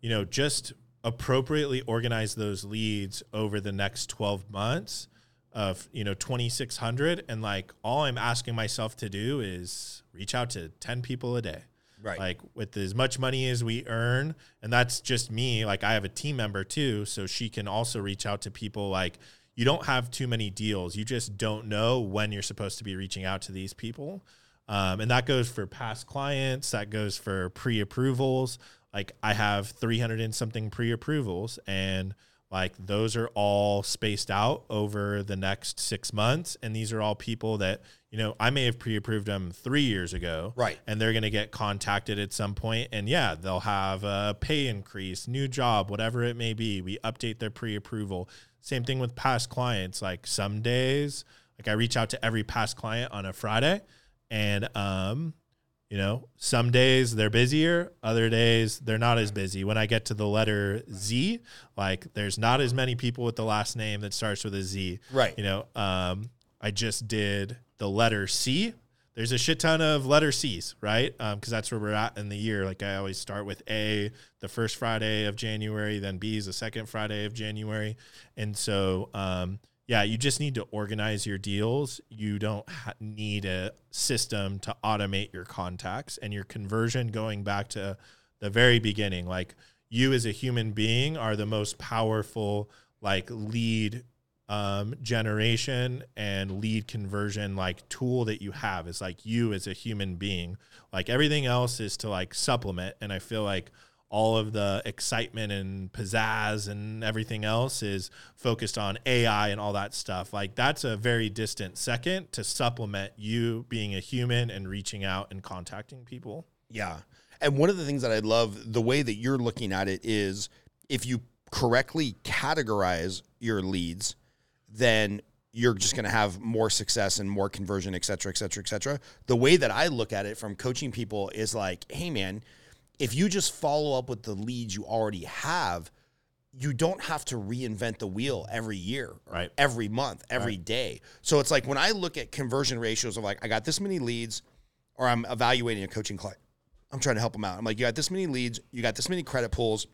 you know, just appropriately organize those leads over the next 12 months of, you know, 2600 and like all I'm asking myself to do is reach out to 10 people a day. right. Like with as much money as we earn, and that's just me. Like I have a team member too, so she can also reach out to people. Like you don't have too many deals. You just don't know when you're supposed to be reaching out to these people. Um, and that goes for past clients. That goes for pre-approvals. Like I have 300 and something pre-approvals, and like those are all spaced out over the next six months. And these are all people that you know I may have pre-approved them three years ago, Right. and they're going to get contacted at some point and yeah they'll have a pay increase new job whatever it may be we update their pre-approval same thing with past clients like some days Like I reach out to every past client on a Friday, and um, you know, some days they're busier, other days they're not as busy. When I get to the letter Z, like there's not as many people with the last name that starts with a Z. Right. You know, um, I just did the letter C. There's a shit ton of letter C's, right? Because um, that's where we're at in the year. Like I always start with A, the first Friday of January, then B is the second Friday of January, and so um, yeah, you just need to organize your deals. You don't ha- need a system to automate your contacts and your conversion going back to the very beginning. Like you as a human being are the most powerful like lead um, generation and lead conversion like tool that you have is like you as a human being. Like everything else is to like supplement. And I feel like all of the excitement and pizzazz and everything else is focused on AI and all that stuff. Like that's a very distant second to supplement you being a human and reaching out and contacting people. Yeah. And one of the things that I love, the way that you're looking at it is if you correctly categorize your leads, then you're just going to have more success and more conversion, et cetera, et cetera, et cetera. The way that I look at it from coaching people is like, hey, man, if you just follow up with the leads you already have, you don't have to reinvent the wheel every year, right? Every month, every right. day. So it's like when I look at conversion ratios of like, I got this many leads, or I'm evaluating a coaching client, I'm trying to help them out. I'm like, you got this many leads, you got this many credit pulls,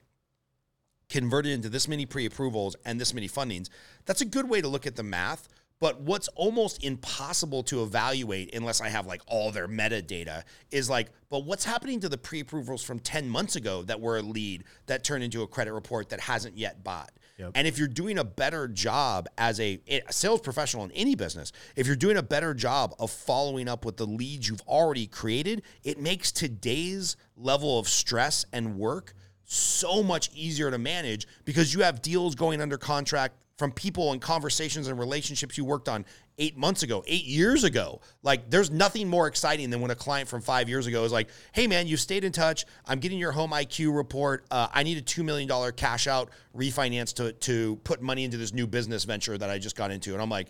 converted into this many pre approvals and this many fundings. That's a good way to look at the math. But what's almost impossible to evaluate unless I have like all their metadata is like, but what's happening to the pre approvals from 10 months ago that were a lead that turned into a credit report that hasn't yet bought? Yep. And if you're doing a better job as a, a, sales professional in any business, if you're doing a better job of following up with the leads you've already created, it makes today's level of stress and work so much easier to manage because you have deals going under contract from people and conversations and relationships you worked on eight months ago, eight years ago. Like, there's nothing more exciting than when a client from five years ago is like, hey, man, you stayed in touch. I'm getting your home IQ report. Uh, I need a $2 million cash out refinance to, to put money into this new business venture that I just got into. And I'm like,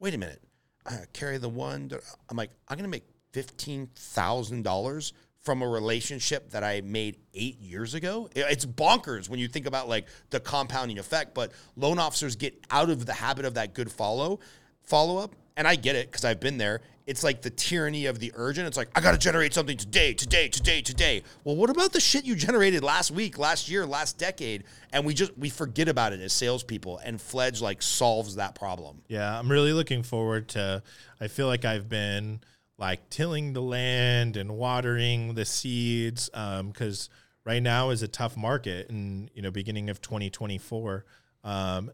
wait a minute. I carry the one. I'm like, I'm going to make $15,000 from a relationship that I made eight years ago. It's bonkers when you think about like the compounding effect. But loan officers get out of the habit of that good follow follow up, and I get it because I've been there. It's like the tyranny of the urgent. It's like I got to generate something today, today, today, today. Well, what about the shit you generated last week, last year, last decade? And we just we forget about it as salespeople. And Fledge like solves that problem. Yeah, I'm really looking forward to. I feel like I've been like tilling the land and watering the seeds because um, right now is a tough market and you know beginning of 2024 um,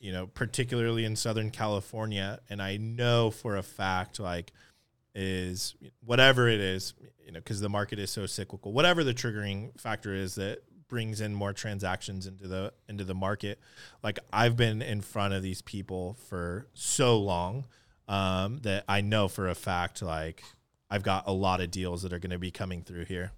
you know particularly in southern california. And i know for a fact like is whatever it is you know because the market is so cyclical whatever the triggering factor is that brings in more transactions into the into the market like i've been in front of these people for so long um, that I know for a fact, like I've got a lot of deals that are going to be coming through here.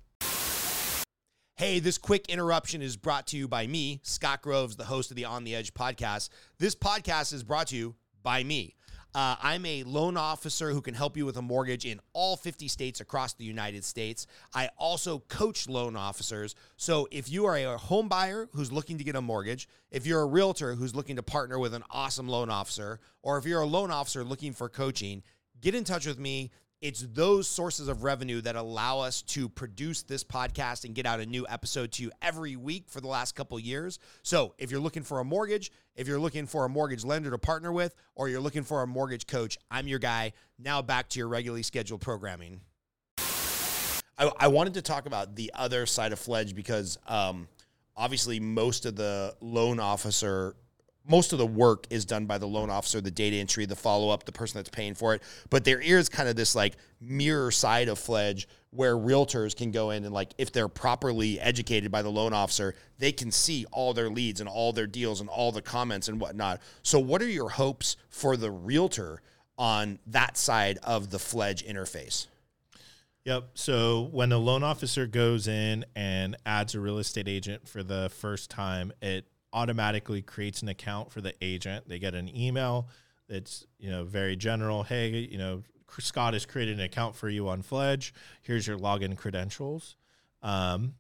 Hey, this quick interruption is brought to you by me, Scott Groves, the host of the On the Edge podcast. This podcast is brought to you by me. Uh, I'm a loan officer who can help you with a mortgage in all 50 states across the United States. I also coach loan officers. So if you are a home buyer who's looking to get a mortgage, if you're a realtor who's looking to partner with an awesome loan officer, or if you're a loan officer looking for coaching, get in touch with me it's those sources of revenue that allow us to produce this podcast and get out a new episode to you every week for the last couple years. So, if you're looking for a mortgage, if you're looking for a mortgage lender to partner with, or you're looking for a mortgage coach, I'm your guy. Now, back to your regularly scheduled programming. I, I wanted to talk about the other side of Fledge because um, obviously, most of the loan officer most of the work is done by the loan officer, the data entry, the follow up, the person that's paying for it. But there is kind of this like mirror side of Fledge where realtors can go in and like if they're properly educated by the loan officer, they can see all their leads and all their deals and all the comments and whatnot. So, what are your hopes for the realtor on that side of the Fledge interface? Yep. So when a loan officer goes in and adds a real estate agent for the first time, it automatically creates an account for the agent. They get an email it's you know very general. Hey, you know Scott has created an account for you on Fledge. Here's your login credentials. Um,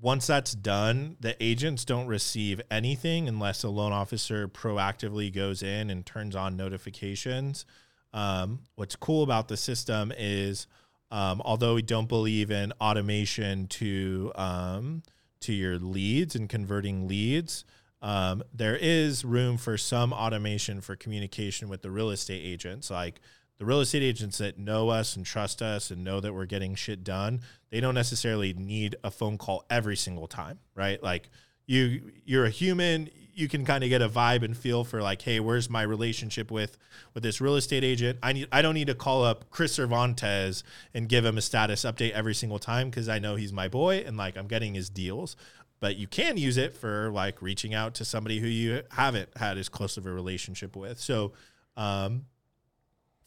once that's done, the agents don't receive anything unless a loan officer proactively goes in and turns on notifications. Um, what's cool about the system is, um, although we don't believe in automation to um, to your leads and converting leads, um, there is room for some automation for communication with the real estate agents, like the real estate agents that know us and trust us and know that we're getting shit done, they don't necessarily need a phone call every single time, right? Like you you're a human, you can kind of get a vibe and feel for like, hey, where's my relationship with with this real estate agent? I need I don't need to call up Chris Cervantes and give him a status update every single time because I know he's my boy and like I'm getting his deals. But you can use it for like reaching out to somebody who you haven't had as close of a relationship with. So um,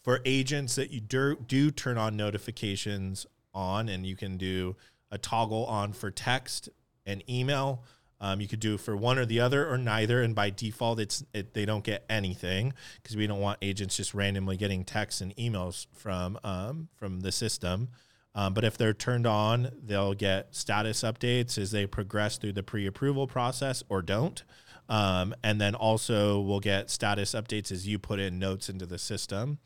for agents that you do, do turn on notifications on and you can do a toggle on for text and email um, you could do for one or the other or neither and by default it's it, they don't get anything because we don't want agents just randomly getting texts and emails from um, from the system um, but if they're turned on they'll get status updates as they progress through the pre-approval process or don't um, and then also we'll get status updates as you put in notes into the system.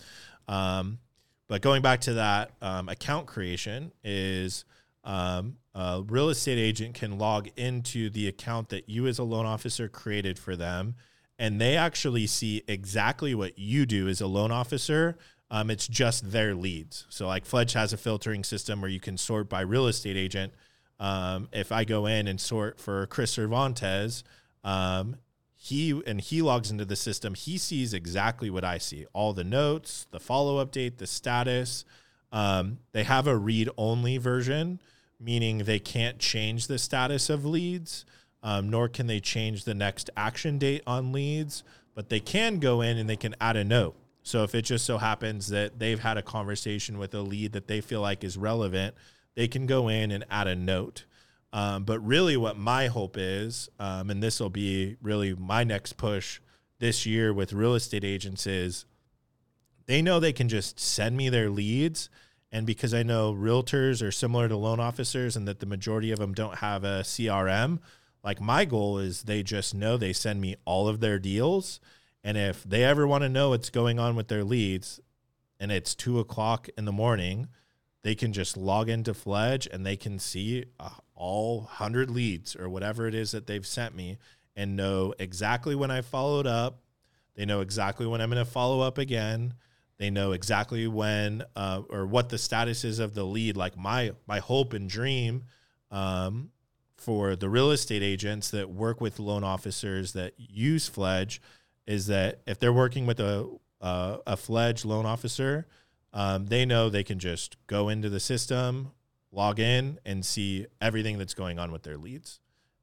Um, but going back to that um, account creation is um, a real estate agent can log into the account that you as a loan officer created for them, and they actually see exactly what you do as a loan officer. Um, it's just their leads. So like Fledge has a filtering system where you can sort by real estate agent. Um, if I go in and sort for Chris Cervantes, um, he and he logs into the system. He sees exactly what I see: all the notes, the follow update, the status. Um, they have a read only version, meaning they can't change the status of leads, um, nor can they change the next action date on leads. But they can go in and they can add a note. So if it just so happens that they've had a conversation with a lead that they feel like is relevant, they can go in and add a note. Um, but really, what my hope is, um, and this will be really my next push this year with real estate agents, is they know they can just send me their leads. And because I know realtors are similar to loan officers and that the majority of them don't have a CRM, like my goal is they just know they send me all of their deals. And if they ever want to know what's going on with their leads and it's two o'clock in the morning, they can just log into Fledge and they can see uh, all 100 leads or whatever it is that they've sent me and know exactly when I followed up. They know exactly when I'm going to follow up again. They know exactly when uh, or what the status is of the lead. Like my my hope and dream um, for the real estate agents that work with loan officers that use Fledge is that if they're working with a uh, a Fledge loan officer, um, they know they can just go into the system, log in and see everything that's going on with their leads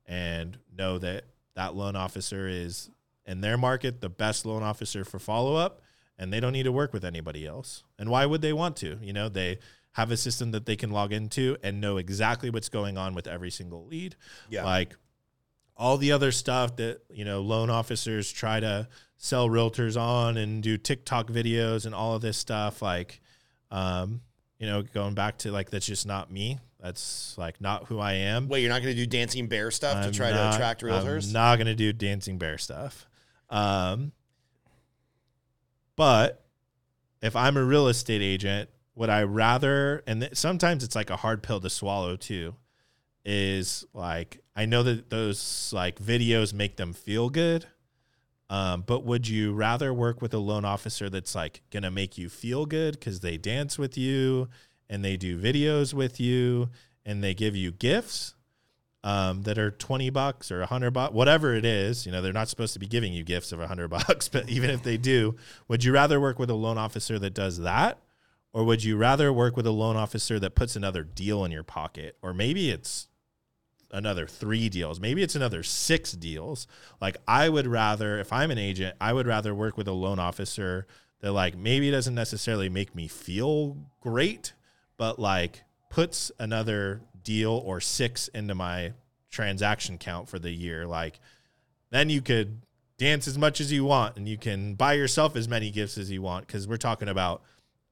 and know that that loan officer is in their market the best loan officer for follow up and they don't need to work with anybody else. And why would they want to? You know, they have a system that they can log into and know exactly what's going on with every single lead. Yeah. Like all the other stuff that, you know, loan officers try to sell realtors on and do TikTok videos and all of this stuff like um you know, going back to like that's just not me. That's like not who I am. Wait, you're not going to do dancing bear stuff I'm to try not, to attract realtors? I'm not going to do dancing bear stuff. Um, but if I'm a real estate agent, would I rather? And th- sometimes it's like a hard pill to swallow too. Is like I know that those like videos make them feel good, um, but would you rather work with a loan officer that's like gonna make you feel good because they dance with you and they do videos with you and they give you gifts um, that are 20 bucks or a 100 bucks, whatever it is? You know, they're not supposed to be giving you gifts of a 100 bucks, but even if they do, would you rather work with a loan officer that does that? Or would you rather work with a loan officer that puts another deal in your pocket? Or maybe it's another three deals. Maybe it's another six deals. Like I would rather, if I'm an agent, I would rather work with a loan officer that like maybe doesn't necessarily make me feel great, but like puts another deal or six into my transaction count for the year. Like then you could dance as much as you want and you can buy yourself as many gifts as you want because we're talking about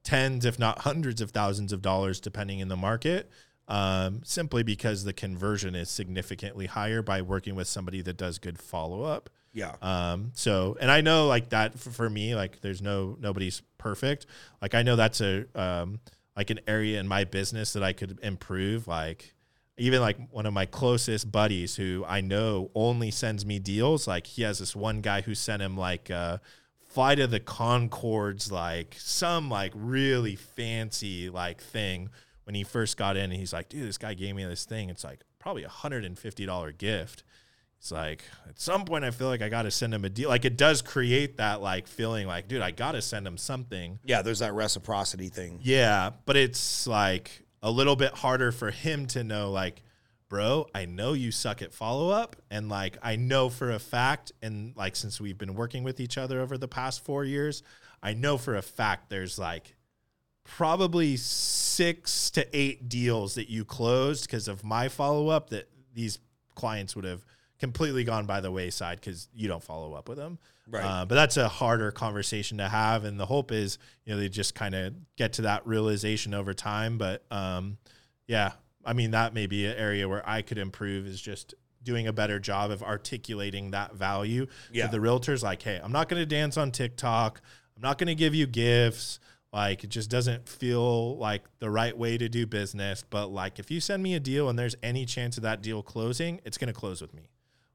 tens, if not hundreds of thousands of dollars, depending in the market. Um, simply because the conversion is significantly higher by working with somebody that does good follow up. Yeah. Um, so, and I know like that for, for me, like there's no, nobody's perfect. Like I know that's a, um, like an area in my business that I could improve. Like even like one of my closest buddies who I know only sends me deals. Like he has this one guy who sent him like, uh, Flight of the Conchords, like some like really fancy like thing when he first got in. And he's like, dude, this guy gave me this thing. It's like probably a hundred and fifty dollar gift. It's like at some point I feel like I got to send him a deal. Like it does create that like feeling like, dude, I got to send him something. Yeah, there's that reciprocity thing. Yeah, but it's like a little bit harder for him to know like bro, I know you suck at follow up. And like, I know for a fact, and like, since we've been working with each other over the past four years, I know for a fact there's like probably six to eight deals that you closed because of my follow up that these clients would have completely gone by the wayside because you don't follow up with them. Right. Uh, but that's a harder conversation to have. And the hope is, you know, they just kind of get to that realization over time. But um, yeah, I mean, that may be an area where I could improve is just doing a better job of articulating that value Yeah. to the realtors. Like, hey, I'm not going to dance on TikTok. I'm not going to give you gifts. Like, it just doesn't feel like the right way to do business. But like, if you send me a deal and there's any chance of that deal closing, it's going to close with me.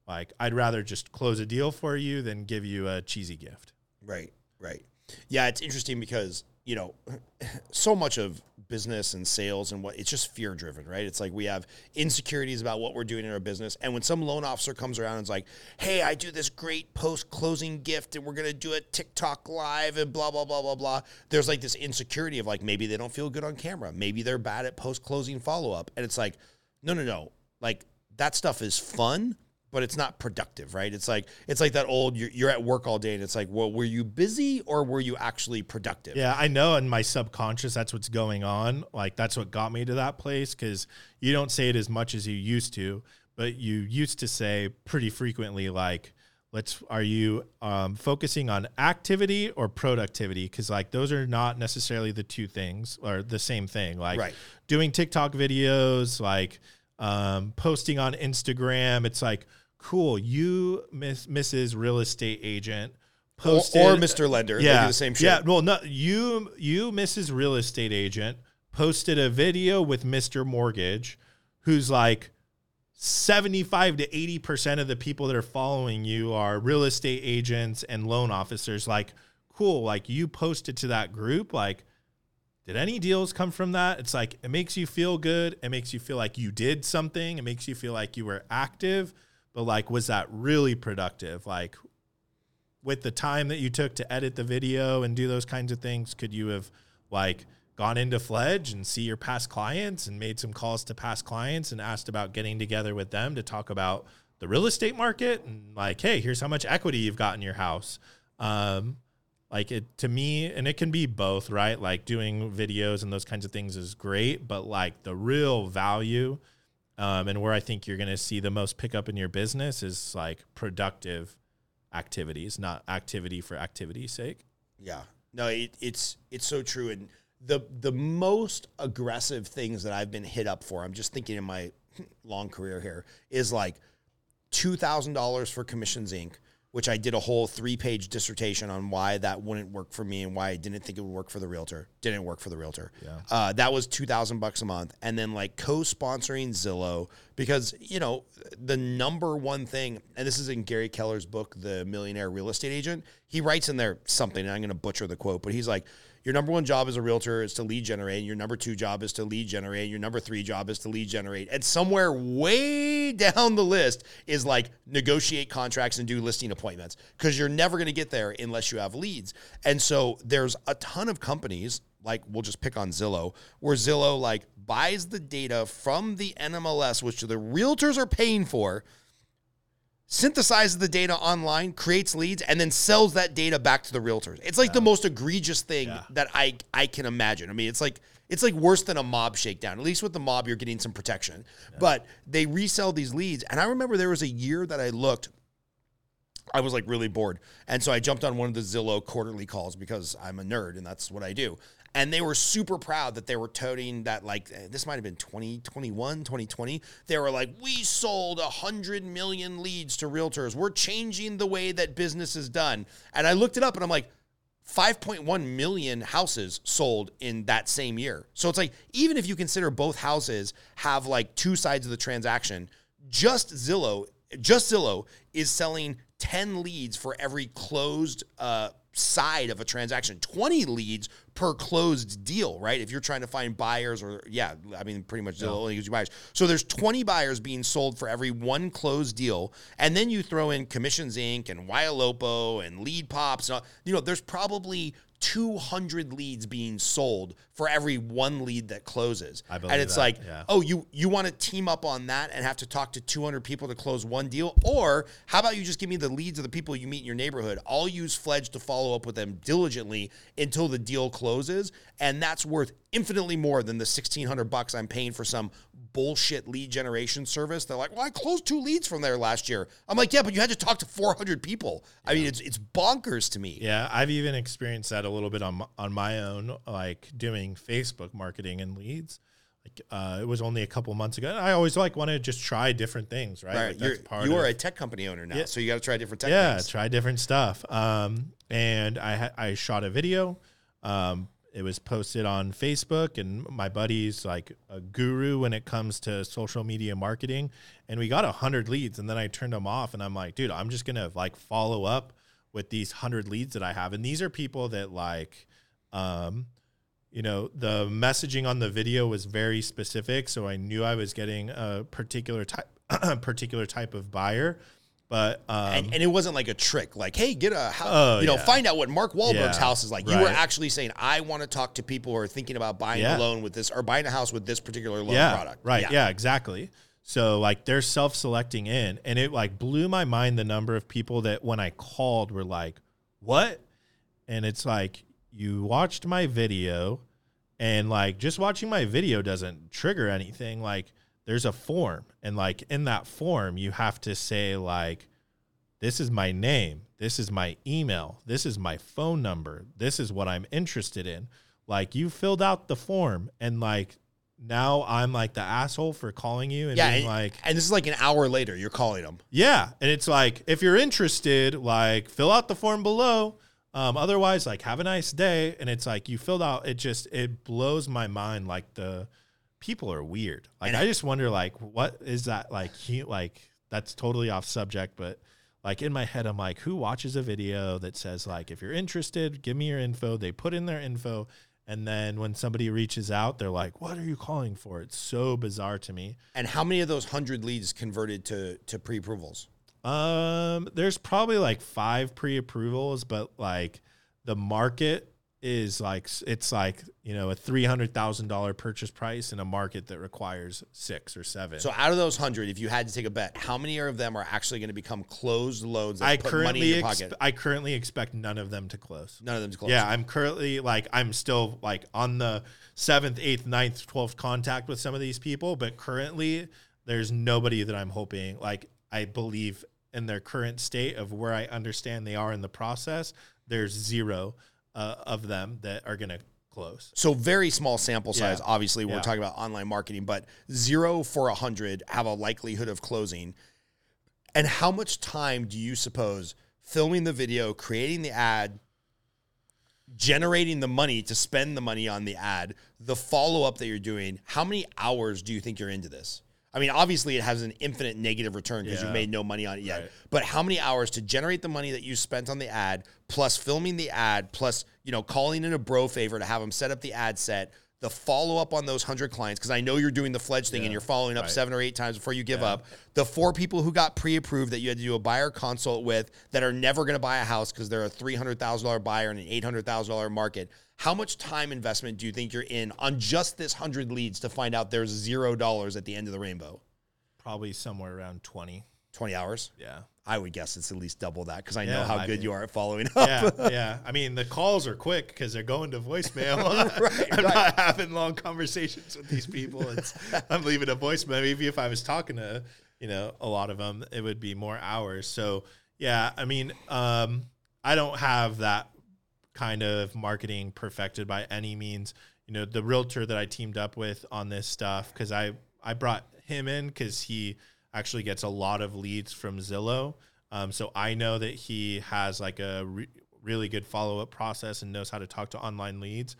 Like, I'd rather just close a deal for you than give you a cheesy gift. Right, right. Yeah, it's interesting because, you know, so much of business and sales and what it's just fear driven, right? It's like we have insecurities about what we're doing in our business. And when some loan officer comes around and is like, hey, I do this great post closing gift and we're going to do it TikTok live and blah, blah, blah, blah, blah. There's like this insecurity of like maybe they don't feel good on camera. Maybe they're bad at post closing follow up. And it's like, no, no, no. Like that stuff is fun but it's not productive, right? It's like it's like that old you're, you're at work all day and it's like, well, were you busy or were you actually productive? Yeah, I know in my subconscious that's what's going on. Like that's what got me to that place because you don't say it as much as you used to, but you used to say pretty frequently like let's are you um, focusing on activity or productivity because like those are not necessarily the two things or the same thing like Right. doing tiktok videos like um, posting on instagram it's like cool you miss mrs real estate agent Or, posted or Mr. Lender, they do the same shit. yeah, well, no, you you Mrs. Real Estate Agent posted a video with Mr. Mortgage, who's like seventy five to eighty percent of the people that are following you are real estate agents and loan officers. Like, cool, like you posted to that group, like. Did any deals come from that? It's like it makes you feel good. It makes you feel like you did something. It makes you feel like you were active. But like, was that really productive? Like, with the time that you took to edit the video and do those kinds of things, could you have like gone into Fledge and see your past clients and made some calls to past clients and asked about getting together with them to talk about the real estate market and like, hey, here's how much equity you've got in your house. Um, like it to me, and it can be both, right? Like doing videos and those kinds of things is great, but like the real value um, and where I think you're going to see the most pickup in your business is like productive activities, not activity for activity's sake. Yeah. No, it, it's it's so true. And the the most aggressive things that I've been hit up for, I'm just thinking in my long career here, is like two thousand dollars for Commissions Inc., which I did a whole three page dissertation on why that wouldn't work for me and why I didn't think it would work for the realtor. Didn't work for the realtor. Yeah. Uh, that was two thousand bucks a month, and then like co-sponsoring Zillow because you know the number one thing, and this is in Gary Keller's book, The Millionaire Real Estate Agent. He writes in there something, and I'm going to butcher the quote, but he's like, "Your number one job as a realtor is to lead generate. Your number two job is to lead generate. Your number three job is to lead generate." And somewhere way down the list is like negotiate contracts and do listing appointments because you're never going to get there unless you have leads. And so there's a ton of companies like we'll just pick on Zillow, where Zillow like buys the data from the NMLS, which the realtors are paying for, synthesizes the data online, creates leads, and then sells that data back to the realtors. It's like the most egregious thing Yeah. that I I can imagine. I mean, it's like it's like worse than a mob shakedown. At least with the mob, you're getting some protection. But they resell these leads, and I remember there was a year that I looked I was like really bored. And so I jumped on one of the Zillow quarterly calls because I'm a nerd and that's what I do. And they were super proud that they were toting that, like, eh, this might have been 2021, 2020. They were like, we sold 100 million leads to realtors. We're changing the way that business is done. And I looked it up and I'm like, 5.1 million houses sold in that same year. So it's like, even if you consider both houses have like two sides of the transaction, just Zillow, just Zillow is selling 10 leads for every closed uh, side of a transaction, 20 leads per closed deal, right? If you're trying to find buyers or yeah, I mean pretty much Zillow only gives you buyers. So there's 20 buyers being sold for every one closed deal. And then you throw in Commissions Inc. and Ylopo and Lead Pops. And all, you know, there's probably 200 leads being sold for every one lead that closes. I believe and it's that, like, yeah. oh, you you want to team up on that and have to talk to 200 people to close one deal? Or how about you just give me the leads of the people you meet in your neighborhood? I'll use Fledge to follow up with them diligently until the deal closes, and that's worth infinitely more than the 1600 bucks I'm paying for some bullshit lead generation service. They're like, "Well, I closed two leads from there last year." I'm like, "Yeah, but you had to talk to 400 people." I mean, it's it's bonkers to me. Yeah, I've even experienced that a little bit on my, on my own, like doing Facebook marketing and leads. Like uh, it was only a couple months ago. I always like want to just try different things, right? Right, Like, you're, that's part you of, are a tech company owner now, Yeah. so you got to try different tech yeah, things. try different stuff. Um, and I I shot a video. Um, it was posted on Facebook, and my buddy's like a guru when it comes to social media marketing. And we got a hundred leads, and then I turned them off, and I'm like, dude, I'm just gonna like follow up with these hundred leads that I have, and these are people that like, um, you know, the messaging on the video was very specific, so I knew I was getting a particular type, particular type of buyer. But um, and, and it wasn't like a trick, like, hey, get a house, Oh, you know, yeah. find out what Mark Wahlberg's Yeah, house is like. You were actually saying, I want to talk to people who are thinking about buying Yeah. a loan with this or buying a house with this particular loan yeah, product. Right. Yeah. exactly. So like they're self-selecting in and it like blew my mind the number of people that when I called were like, "What?" And it's like you watched my video and like just watching my video doesn't trigger anything like there's a form and like in that form you have to say like this is my name. This is my email. This is my phone number. This is what i'm interested in. Like you filled out the form and like now i'm like the asshole for calling you and Yeah. being And, like and this is like an hour later, you're calling them. yeah and it's like if you're interested like fill out the form below. Um, otherwise like have a nice day. And it's like you filled out it just it blows my mind like the people are weird. Like And i just wonder like what is that like he, like that's totally off subject but like in my head i'm like who watches a video that says like if you're interested give me your info. They put in their info and then when somebody reaches out they're like what are you calling for? It's so bizarre to me. And how many of those 100 leads converted to, to pre approvals? Um, there's probably like five pre-approvals, but like the market is like it's like you know a three hundred thousand dollar purchase price in a market that requires six or seven. So out of those 100, if you had to take a bet, how many of them are actually going to become closed loans that I put money in currently your ex- pocket? I currently expect none of them to close. None of them to close. Yeah, I'm currently like I'm still like on the seventh, eighth, ninth, twelfth contact with some of these people, but currently there's nobody that I'm hoping like I believe in their current state of where I understand they are in the process. There's zero uh, of them that are gonna close. So very small sample size. Yeah. Obviously, we're Yeah. talking about online marketing, but zero for a hundred have a likelihood of closing. And how much time do you suppose filming the video, creating the ad, generating the money to spend the money on the ad, the follow up that you're doing? How many hours do you think you're into this? I mean, obviously, it has an infinite negative return because you've made no money on it yet. Right. But how many hours to generate the money that you spent on the ad, plus filming the ad, plus you know calling in a bro favor to have them set up the ad set, the follow up on those hundred clients because I know you're doing the fledge thing and you're following up Right. seven or eight times before you give up. The four people who got pre approved that you had to do a buyer consult with that are never going to buy a house because they're a three hundred thousand dollar buyer in an eight hundred thousand dollar market. How much time investment do you think you're in on just this hundred leads to find out there's zero dollars at the end of the rainbow? Probably somewhere around twenty. Twenty hours. Yeah. I would guess it's at least double that because I know how I good mean- you are at following up. Yeah, yeah. I mean, the calls are quick because they're going to voicemail. Right, I'm right. not having long conversations with these people. It's, I'm leaving a voicemail. Maybe if I was talking to, you know, a lot of them, it would be more hours. So Yeah, I mean, um, I don't have that kind of marketing perfected by any means. You know, the realtor that I teamed up with on this stuff because I I brought him in because he actually gets a lot of leads from Zillow. Um, so I know that he has like a re- really good follow up process and knows how to talk to online leads.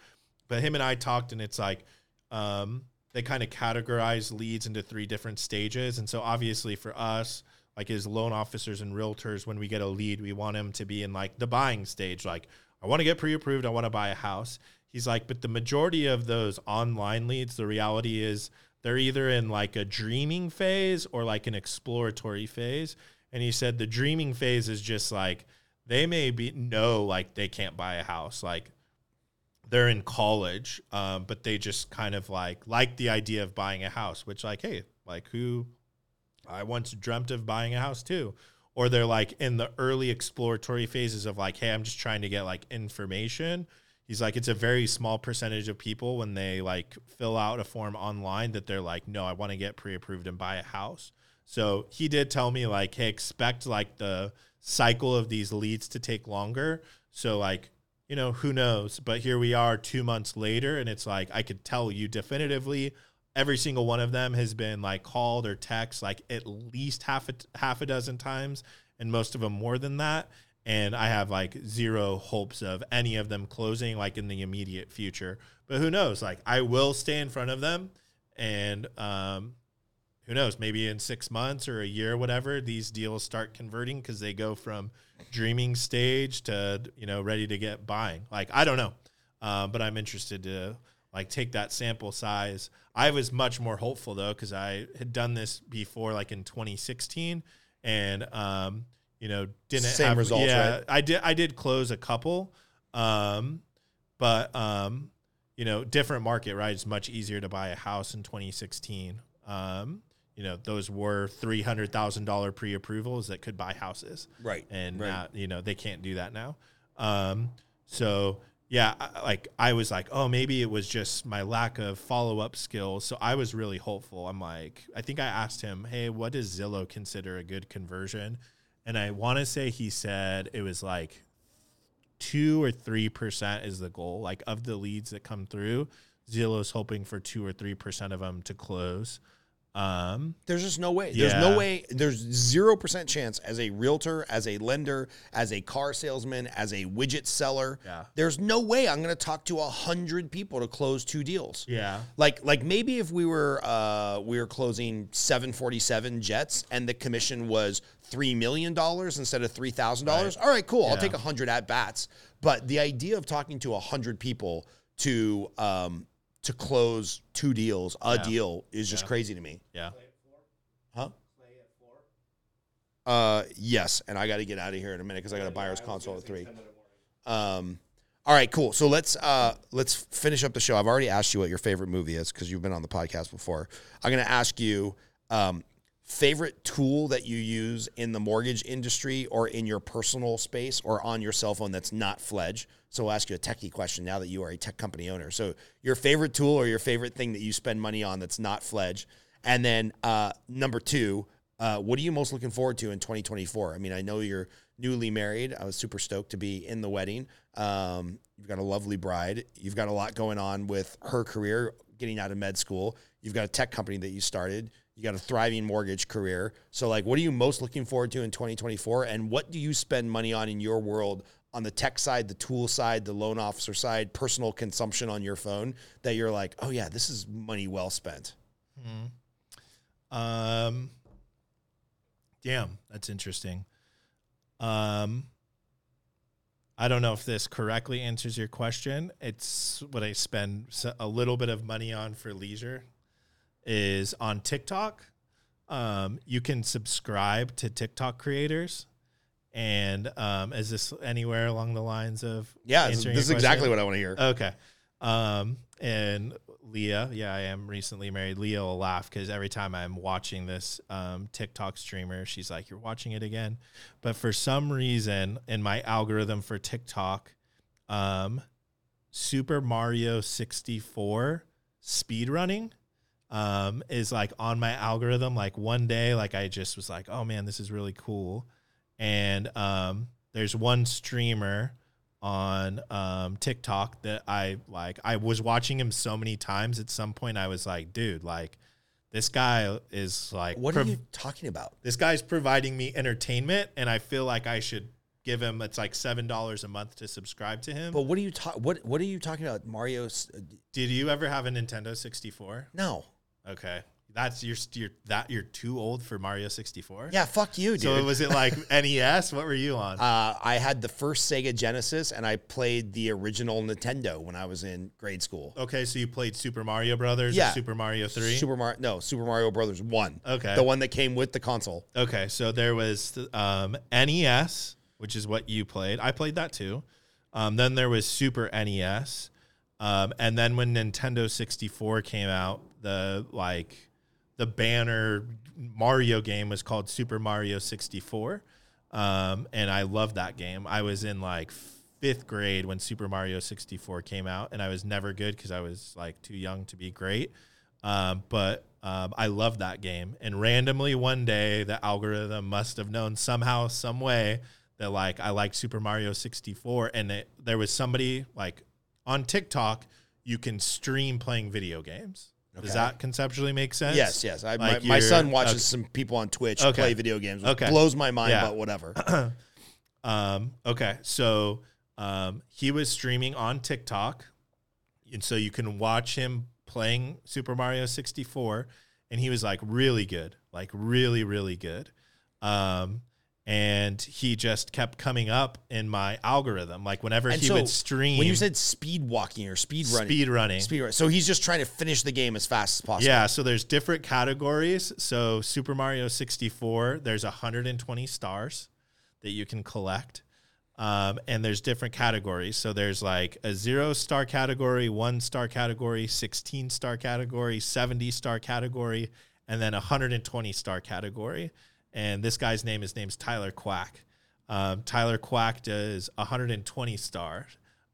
But him and I talked, and it's like um, they kind of categorize leads into three different stages. And so obviously for us, like as loan officers and realtors, when we get a lead, we want him to be in like the buying stage. Like, I want to get pre approved, I want to buy a house. He's like, but the majority of those online leads, the reality is they're either in like a dreaming phase or like an exploratory phase. And he said the dreaming phase is just like they may be know like they can't buy a house. Like they're in college, um, but they just kind of like like the idea of buying a house, which like, hey, like who I once dreamt of buying a house too. Or they're like in the early exploratory phases of like, hey, I'm just trying to get like information. He's like, it's a very small percentage of people when they like fill out a form online that they're like, no, I want to get pre approved and buy a house. So he did tell me like, hey, expect like the cycle of these leads to take longer. So like, you know, who knows? But here we are two months later, and it's like I could tell you definitively every single one of them has been like called or text like at least half a half a dozen times and most of them more than that and i have like zero hopes of any of them closing like in the immediate future. But who knows? Like i will stay in front of them and um who knows? Maybe in six months or a year or whatever these deals start converting because they go from dreaming stage to you know ready to get buying. Like i don't know. Uh, but i'm interested to like take that sample size. I was much more hopeful though because I had done this before, like in 2016, and um, you know didn't Same have, results, Yeah, right? I did. I did close a couple, um, but um, you know, different market, right? It's much easier to buy a house in 2016. Um, you know, those were three hundred thousand dollar pre approvals that could buy houses Right. and right. now you know they can't do that now. Um, so yeah, I- like I was like, oh, maybe it was just my lack of follow up skills. So I was really hopeful. I'm like, I think I asked him, hey, what does Zillow consider a good conversion? And I want to say he said it was like two or three percent is the goal. Like of the leads that come through, Zillow's hoping for two or three percent of them to close. Um, There's just no way. There's no way. There's zero percent chance as a realtor, as a lender, as a car salesman, as a widget seller. Yeah. There's no way I'm going to talk to a hundred people to close two deals. yeah, Like like maybe if we were uh, we were closing 747 jets and the commission was three million dollars instead of three thousand dollars. All right, cool. I'll take a hundred at bats. But the idea of talking to a hundred people to um, to close two deals, a Yeah. deal, is just Yeah. crazy to me. yeah. Huh? Uh, yes, and I got to get out of here in a minute because I got a buyer's console at three. Um, all right, cool. So let's uh let's finish up the show. I've already asked you what your favorite movie is because you've been on the podcast before. I'm gonna ask you um favorite tool that you use in the mortgage industry or in your personal space or on your cell phone that's not Fledge. So I'll ask you a techie question now that you are a tech company owner. So your favorite tool or your favorite thing that you spend money on that's not Fledge. And then uh, number two, uh, what are you most looking forward to in 2024? I mean, I know you're newly married. I was super stoked to be in the wedding. Um, you've got a lovely bride. You've got a lot going on with her career, getting out of med school. You've got a tech company that you started. You got a thriving mortgage career. So, like, what are you most looking forward to in 2024? And what do you spend money on in your world on the tech side, the tool side, the loan officer side, personal consumption on your phone that you're like, oh, yeah, this is money well spent? Um, damn, that's interesting. Um, I don't know if this correctly answers your question. It's what I spend a little bit of money on for leisure is on TikTok. Um, you can subscribe to TikTok creators. And um, is this anywhere along the lines of Yeah, this, this is exactly what I want to hear. Okay. Um, and Leah, yeah, I am recently married. Leah will laugh because every time I'm watching this um, TikTok streamer, she's like, "You're watching it again." But for some reason, in my algorithm for TikTok, um, Super Mario 64 speedrunning um, is like on my algorithm. Like one day, like I just was like, "Oh man, this is really cool," and um, there's one streamer on um, TikTok that I like. I was watching him so many times. At some point, I was like, dude, like this guy is like, What prov- are you talking about? this guy's providing me entertainment, and I feel like I should give him. It's like seven dollars a month to subscribe to him. But what are you talking? What What are you talking about? Mario? uh, Did you ever have a Nintendo 64? No. Okay, that's you're you're that you're too old for Mario 64. Yeah, fuck you, dude. So was it like NES? What were you on? uh, I had the first Sega Genesis, and I played the original Nintendo when I was in grade school. okay, so you played Super Mario Brothers. Yeah. Or Super Mario Three. Super Mario, no, Super Mario Brothers one. Okay. the one that came with the console. Okay, so there was um, NES, which is what you played. I played that too. Um, then there was Super NES, um, and then when Nintendo 64 came out, the like the banner Mario game was called Super Mario 64, um, and I loved that game. I was in like fifth grade when Super Mario 64 came out, and I was never good because I was like too young to be great. Um, but um, I loved that game. And randomly one day, the algorithm must have known somehow, some way that like I liked Super Mario 64, and it, there was somebody like on TikTok you can stream playing video games. Does that conceptually make sense? Yes, yes. I, Like my, my son watches okay. some people on Twitch Okay. play video games. Which Okay. blows my mind, Yeah. but whatever. Um, okay, so um, he was streaming on TikTok, and so you can watch him playing Super Mario 64, and he was like really good, like really, really good. Um, and he just kept coming up in my algorithm, like whenever And he so, would stream. when you said speed walking or speed running, speed running, speed run, so he's just trying to finish the game as fast as possible. Yeah, so there's different categories. So Super Mario 64, there's 120 stars that you can collect. Um, and there's different categories. So there's like a zero star category, one star category, 16 star category, 70 star category, and then 120 star category. And this guy's name, his name's Tyler Quack. Um, Tyler Quack does 120 star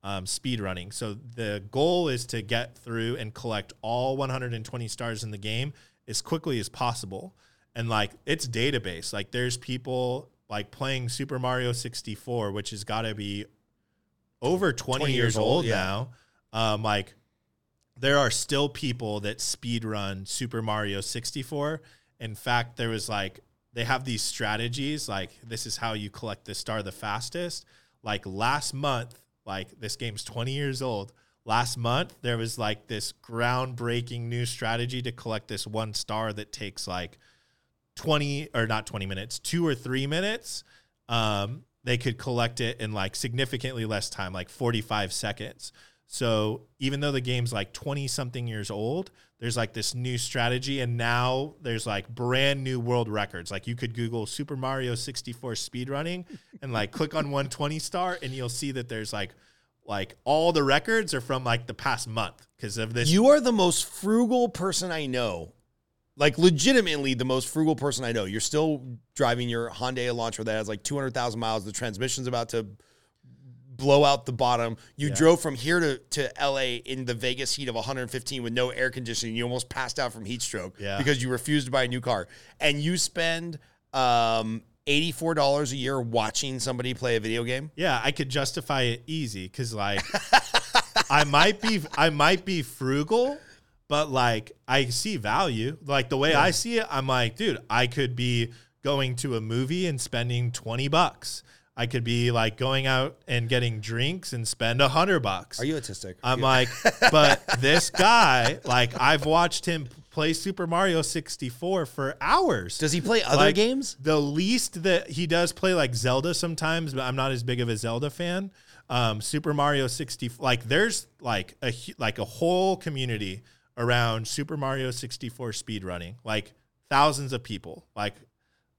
um, speed running. So the goal is to get through and collect all 120 stars in the game as quickly as possible. And like it's database. Like there's people like playing Super Mario 64, which has got to be over 20, 20 years, years old, yeah. now. Um, like there are still people that speed run Super Mario 64. In fact, there was like they have these strategies like this is how you collect the star the fastest. Like last month, like this game's 20 years old. Last month, there was like this groundbreaking new strategy to collect this one star that takes like 20 or not 20 minutes, two or three minutes. Um, they could collect it in like significantly less time, like 45 seconds. So even though the game's like 20 something years old, there's like this new strategy. And now there's like brand new world records. Like you could Google Super Mario 64 speedrunning and like click on 120 star and you'll see that there's like, like all the records are from like the past month because of this. You are the most frugal person I know. Like legitimately the most frugal person I know. You're still driving your Hyundai Elantra that has like 200,000 miles. The transmission's about to blow out the bottom. You Yeah. drove from here to, to LA in the Vegas heat of 115 with no air conditioning. You almost passed out from heat stroke Yeah. because you refused to buy a new car. And you spend um, $84 a year watching somebody play a video game. Yeah, I could justify it easy because like I might be I might be frugal, but like I see value. Like the way I see it, I'm like, dude, I could be going to a movie and spending 20 bucks. I could be like going out and getting drinks and spend a hundred bucks. Are you autistic? I'm like, but this guy, like I've watched him play Super Mario 64 for hours. Does he play other Like, games? The least that he does play like Zelda sometimes, but I'm not as big of a Zelda fan. Um, Super Mario 60, like there's like a like a whole community around Super Mario 64 speedrunning, like thousands of people. Like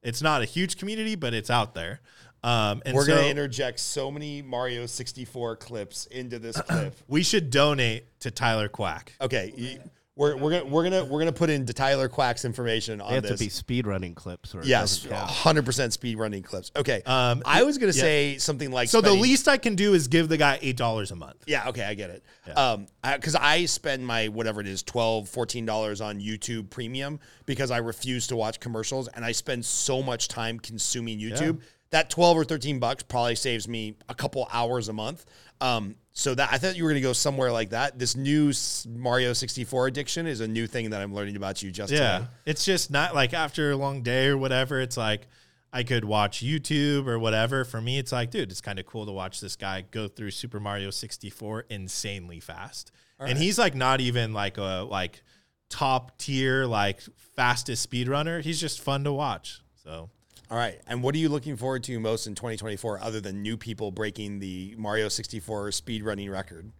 it's not a huge community, but it's out there. Um, and We're so going to interject so many Mario 64 clips into this clip. we should donate to Tyler Quack. Okay, you- we're we're gonna we're gonna we're gonna put in Tyler Quack's information on They have this. to be speed running clips. Or yes, hundred percent speed running clips. Okay, Um, I was gonna yeah. say something like So the least I can do is give the guy eight dollars a month. Yeah, okay, I get it. Yeah. Um, because I, spend my whatever it is, 12 dollars on YouTube Premium because I refuse to watch commercials, and I spend so much time consuming YouTube that 12 or 13 bucks probably saves me a couple hours a month. Um, so that I thought you were going to go somewhere like that. This new Mario 64 addiction is a new thing that I'm learning about you just Yeah. today. It's just not like after a long day or whatever, it's like I could watch YouTube or whatever. For me, it's like, dude, it's kind of cool to watch this guy go through Super Mario 64 insanely fast. And he's like not even like a like top tier, like fastest speedrunner. He's just fun to watch. So All right. And what are you looking forward to most in 2024 other than new people breaking the Mario 64 speed running record?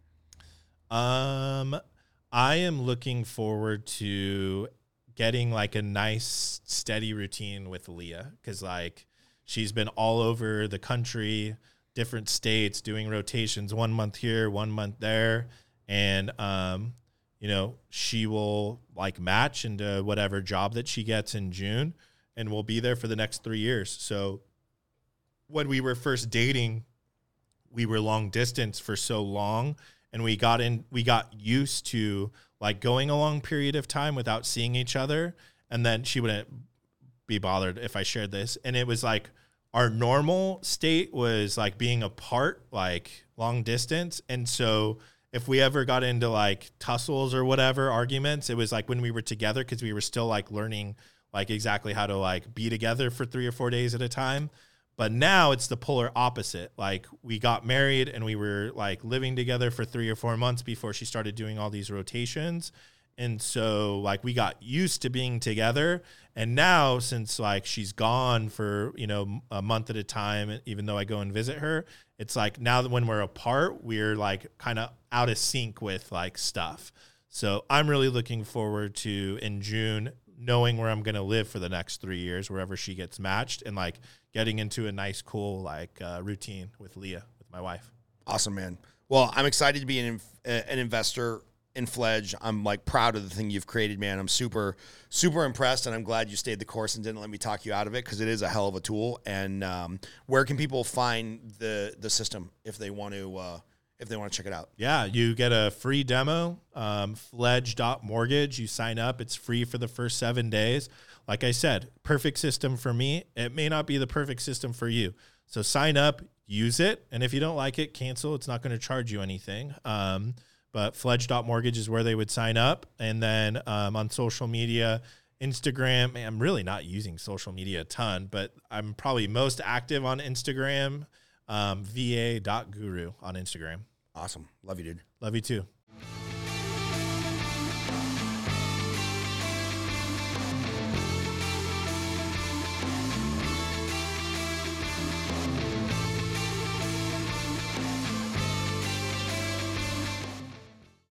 Um, I am looking forward to getting like a nice steady routine with Leah because like she's been all over the country, different states, doing rotations, one month here, one month there, and um, you know she will like match into whatever job that she gets in June, and we'll be there for the next three years. So when we were first dating, we were long distance for so long and we got in we got used to like going a long period of time without seeing each other and then she wouldn't be bothered if I shared this and it was like our normal state was like being apart like long distance and so if we ever got into like tussles or whatever arguments it was like when we were together because we were still like learning like exactly how to like be together for 3 or 4 days at a time but now it's the polar opposite. Like we got married and we were like living together for three or four months before she started doing all these rotations. And so like we got used to being together. And now since like she's gone for, you know, a month at a time, even though I go and visit her, it's like now that when we're apart, we're like kind of out of sync with like stuff. So I'm really looking forward to in June knowing where I'm going to live for the next three years, wherever she gets matched, and like getting into a nice, cool like uh, routine with Leah, with my wife. Awesome, man. Well, I'm excited to be an an investor in Fledge. I'm like proud of the thing you've created, man. I'm super super impressed, and I'm glad you stayed the course and didn't let me talk you out of it because it is a hell of a tool. And um, where can people find the the system if they want to uh, if they want to check it out? Yeah, you get a free demo, um, fledge.mortgage. You sign up, it's free for the first seven days. Like I said, perfect system for me. It may not be the perfect system for you. So sign up, use it. And if you don't like it, cancel. It's not going to charge you anything. Um, but fledge.mortgage is where they would sign up. And then um, on social media, Instagram, I'm really not using social media a ton, but I'm probably most active on Instagram, um, va.guru on Instagram. Awesome, love you, dude. Love you too.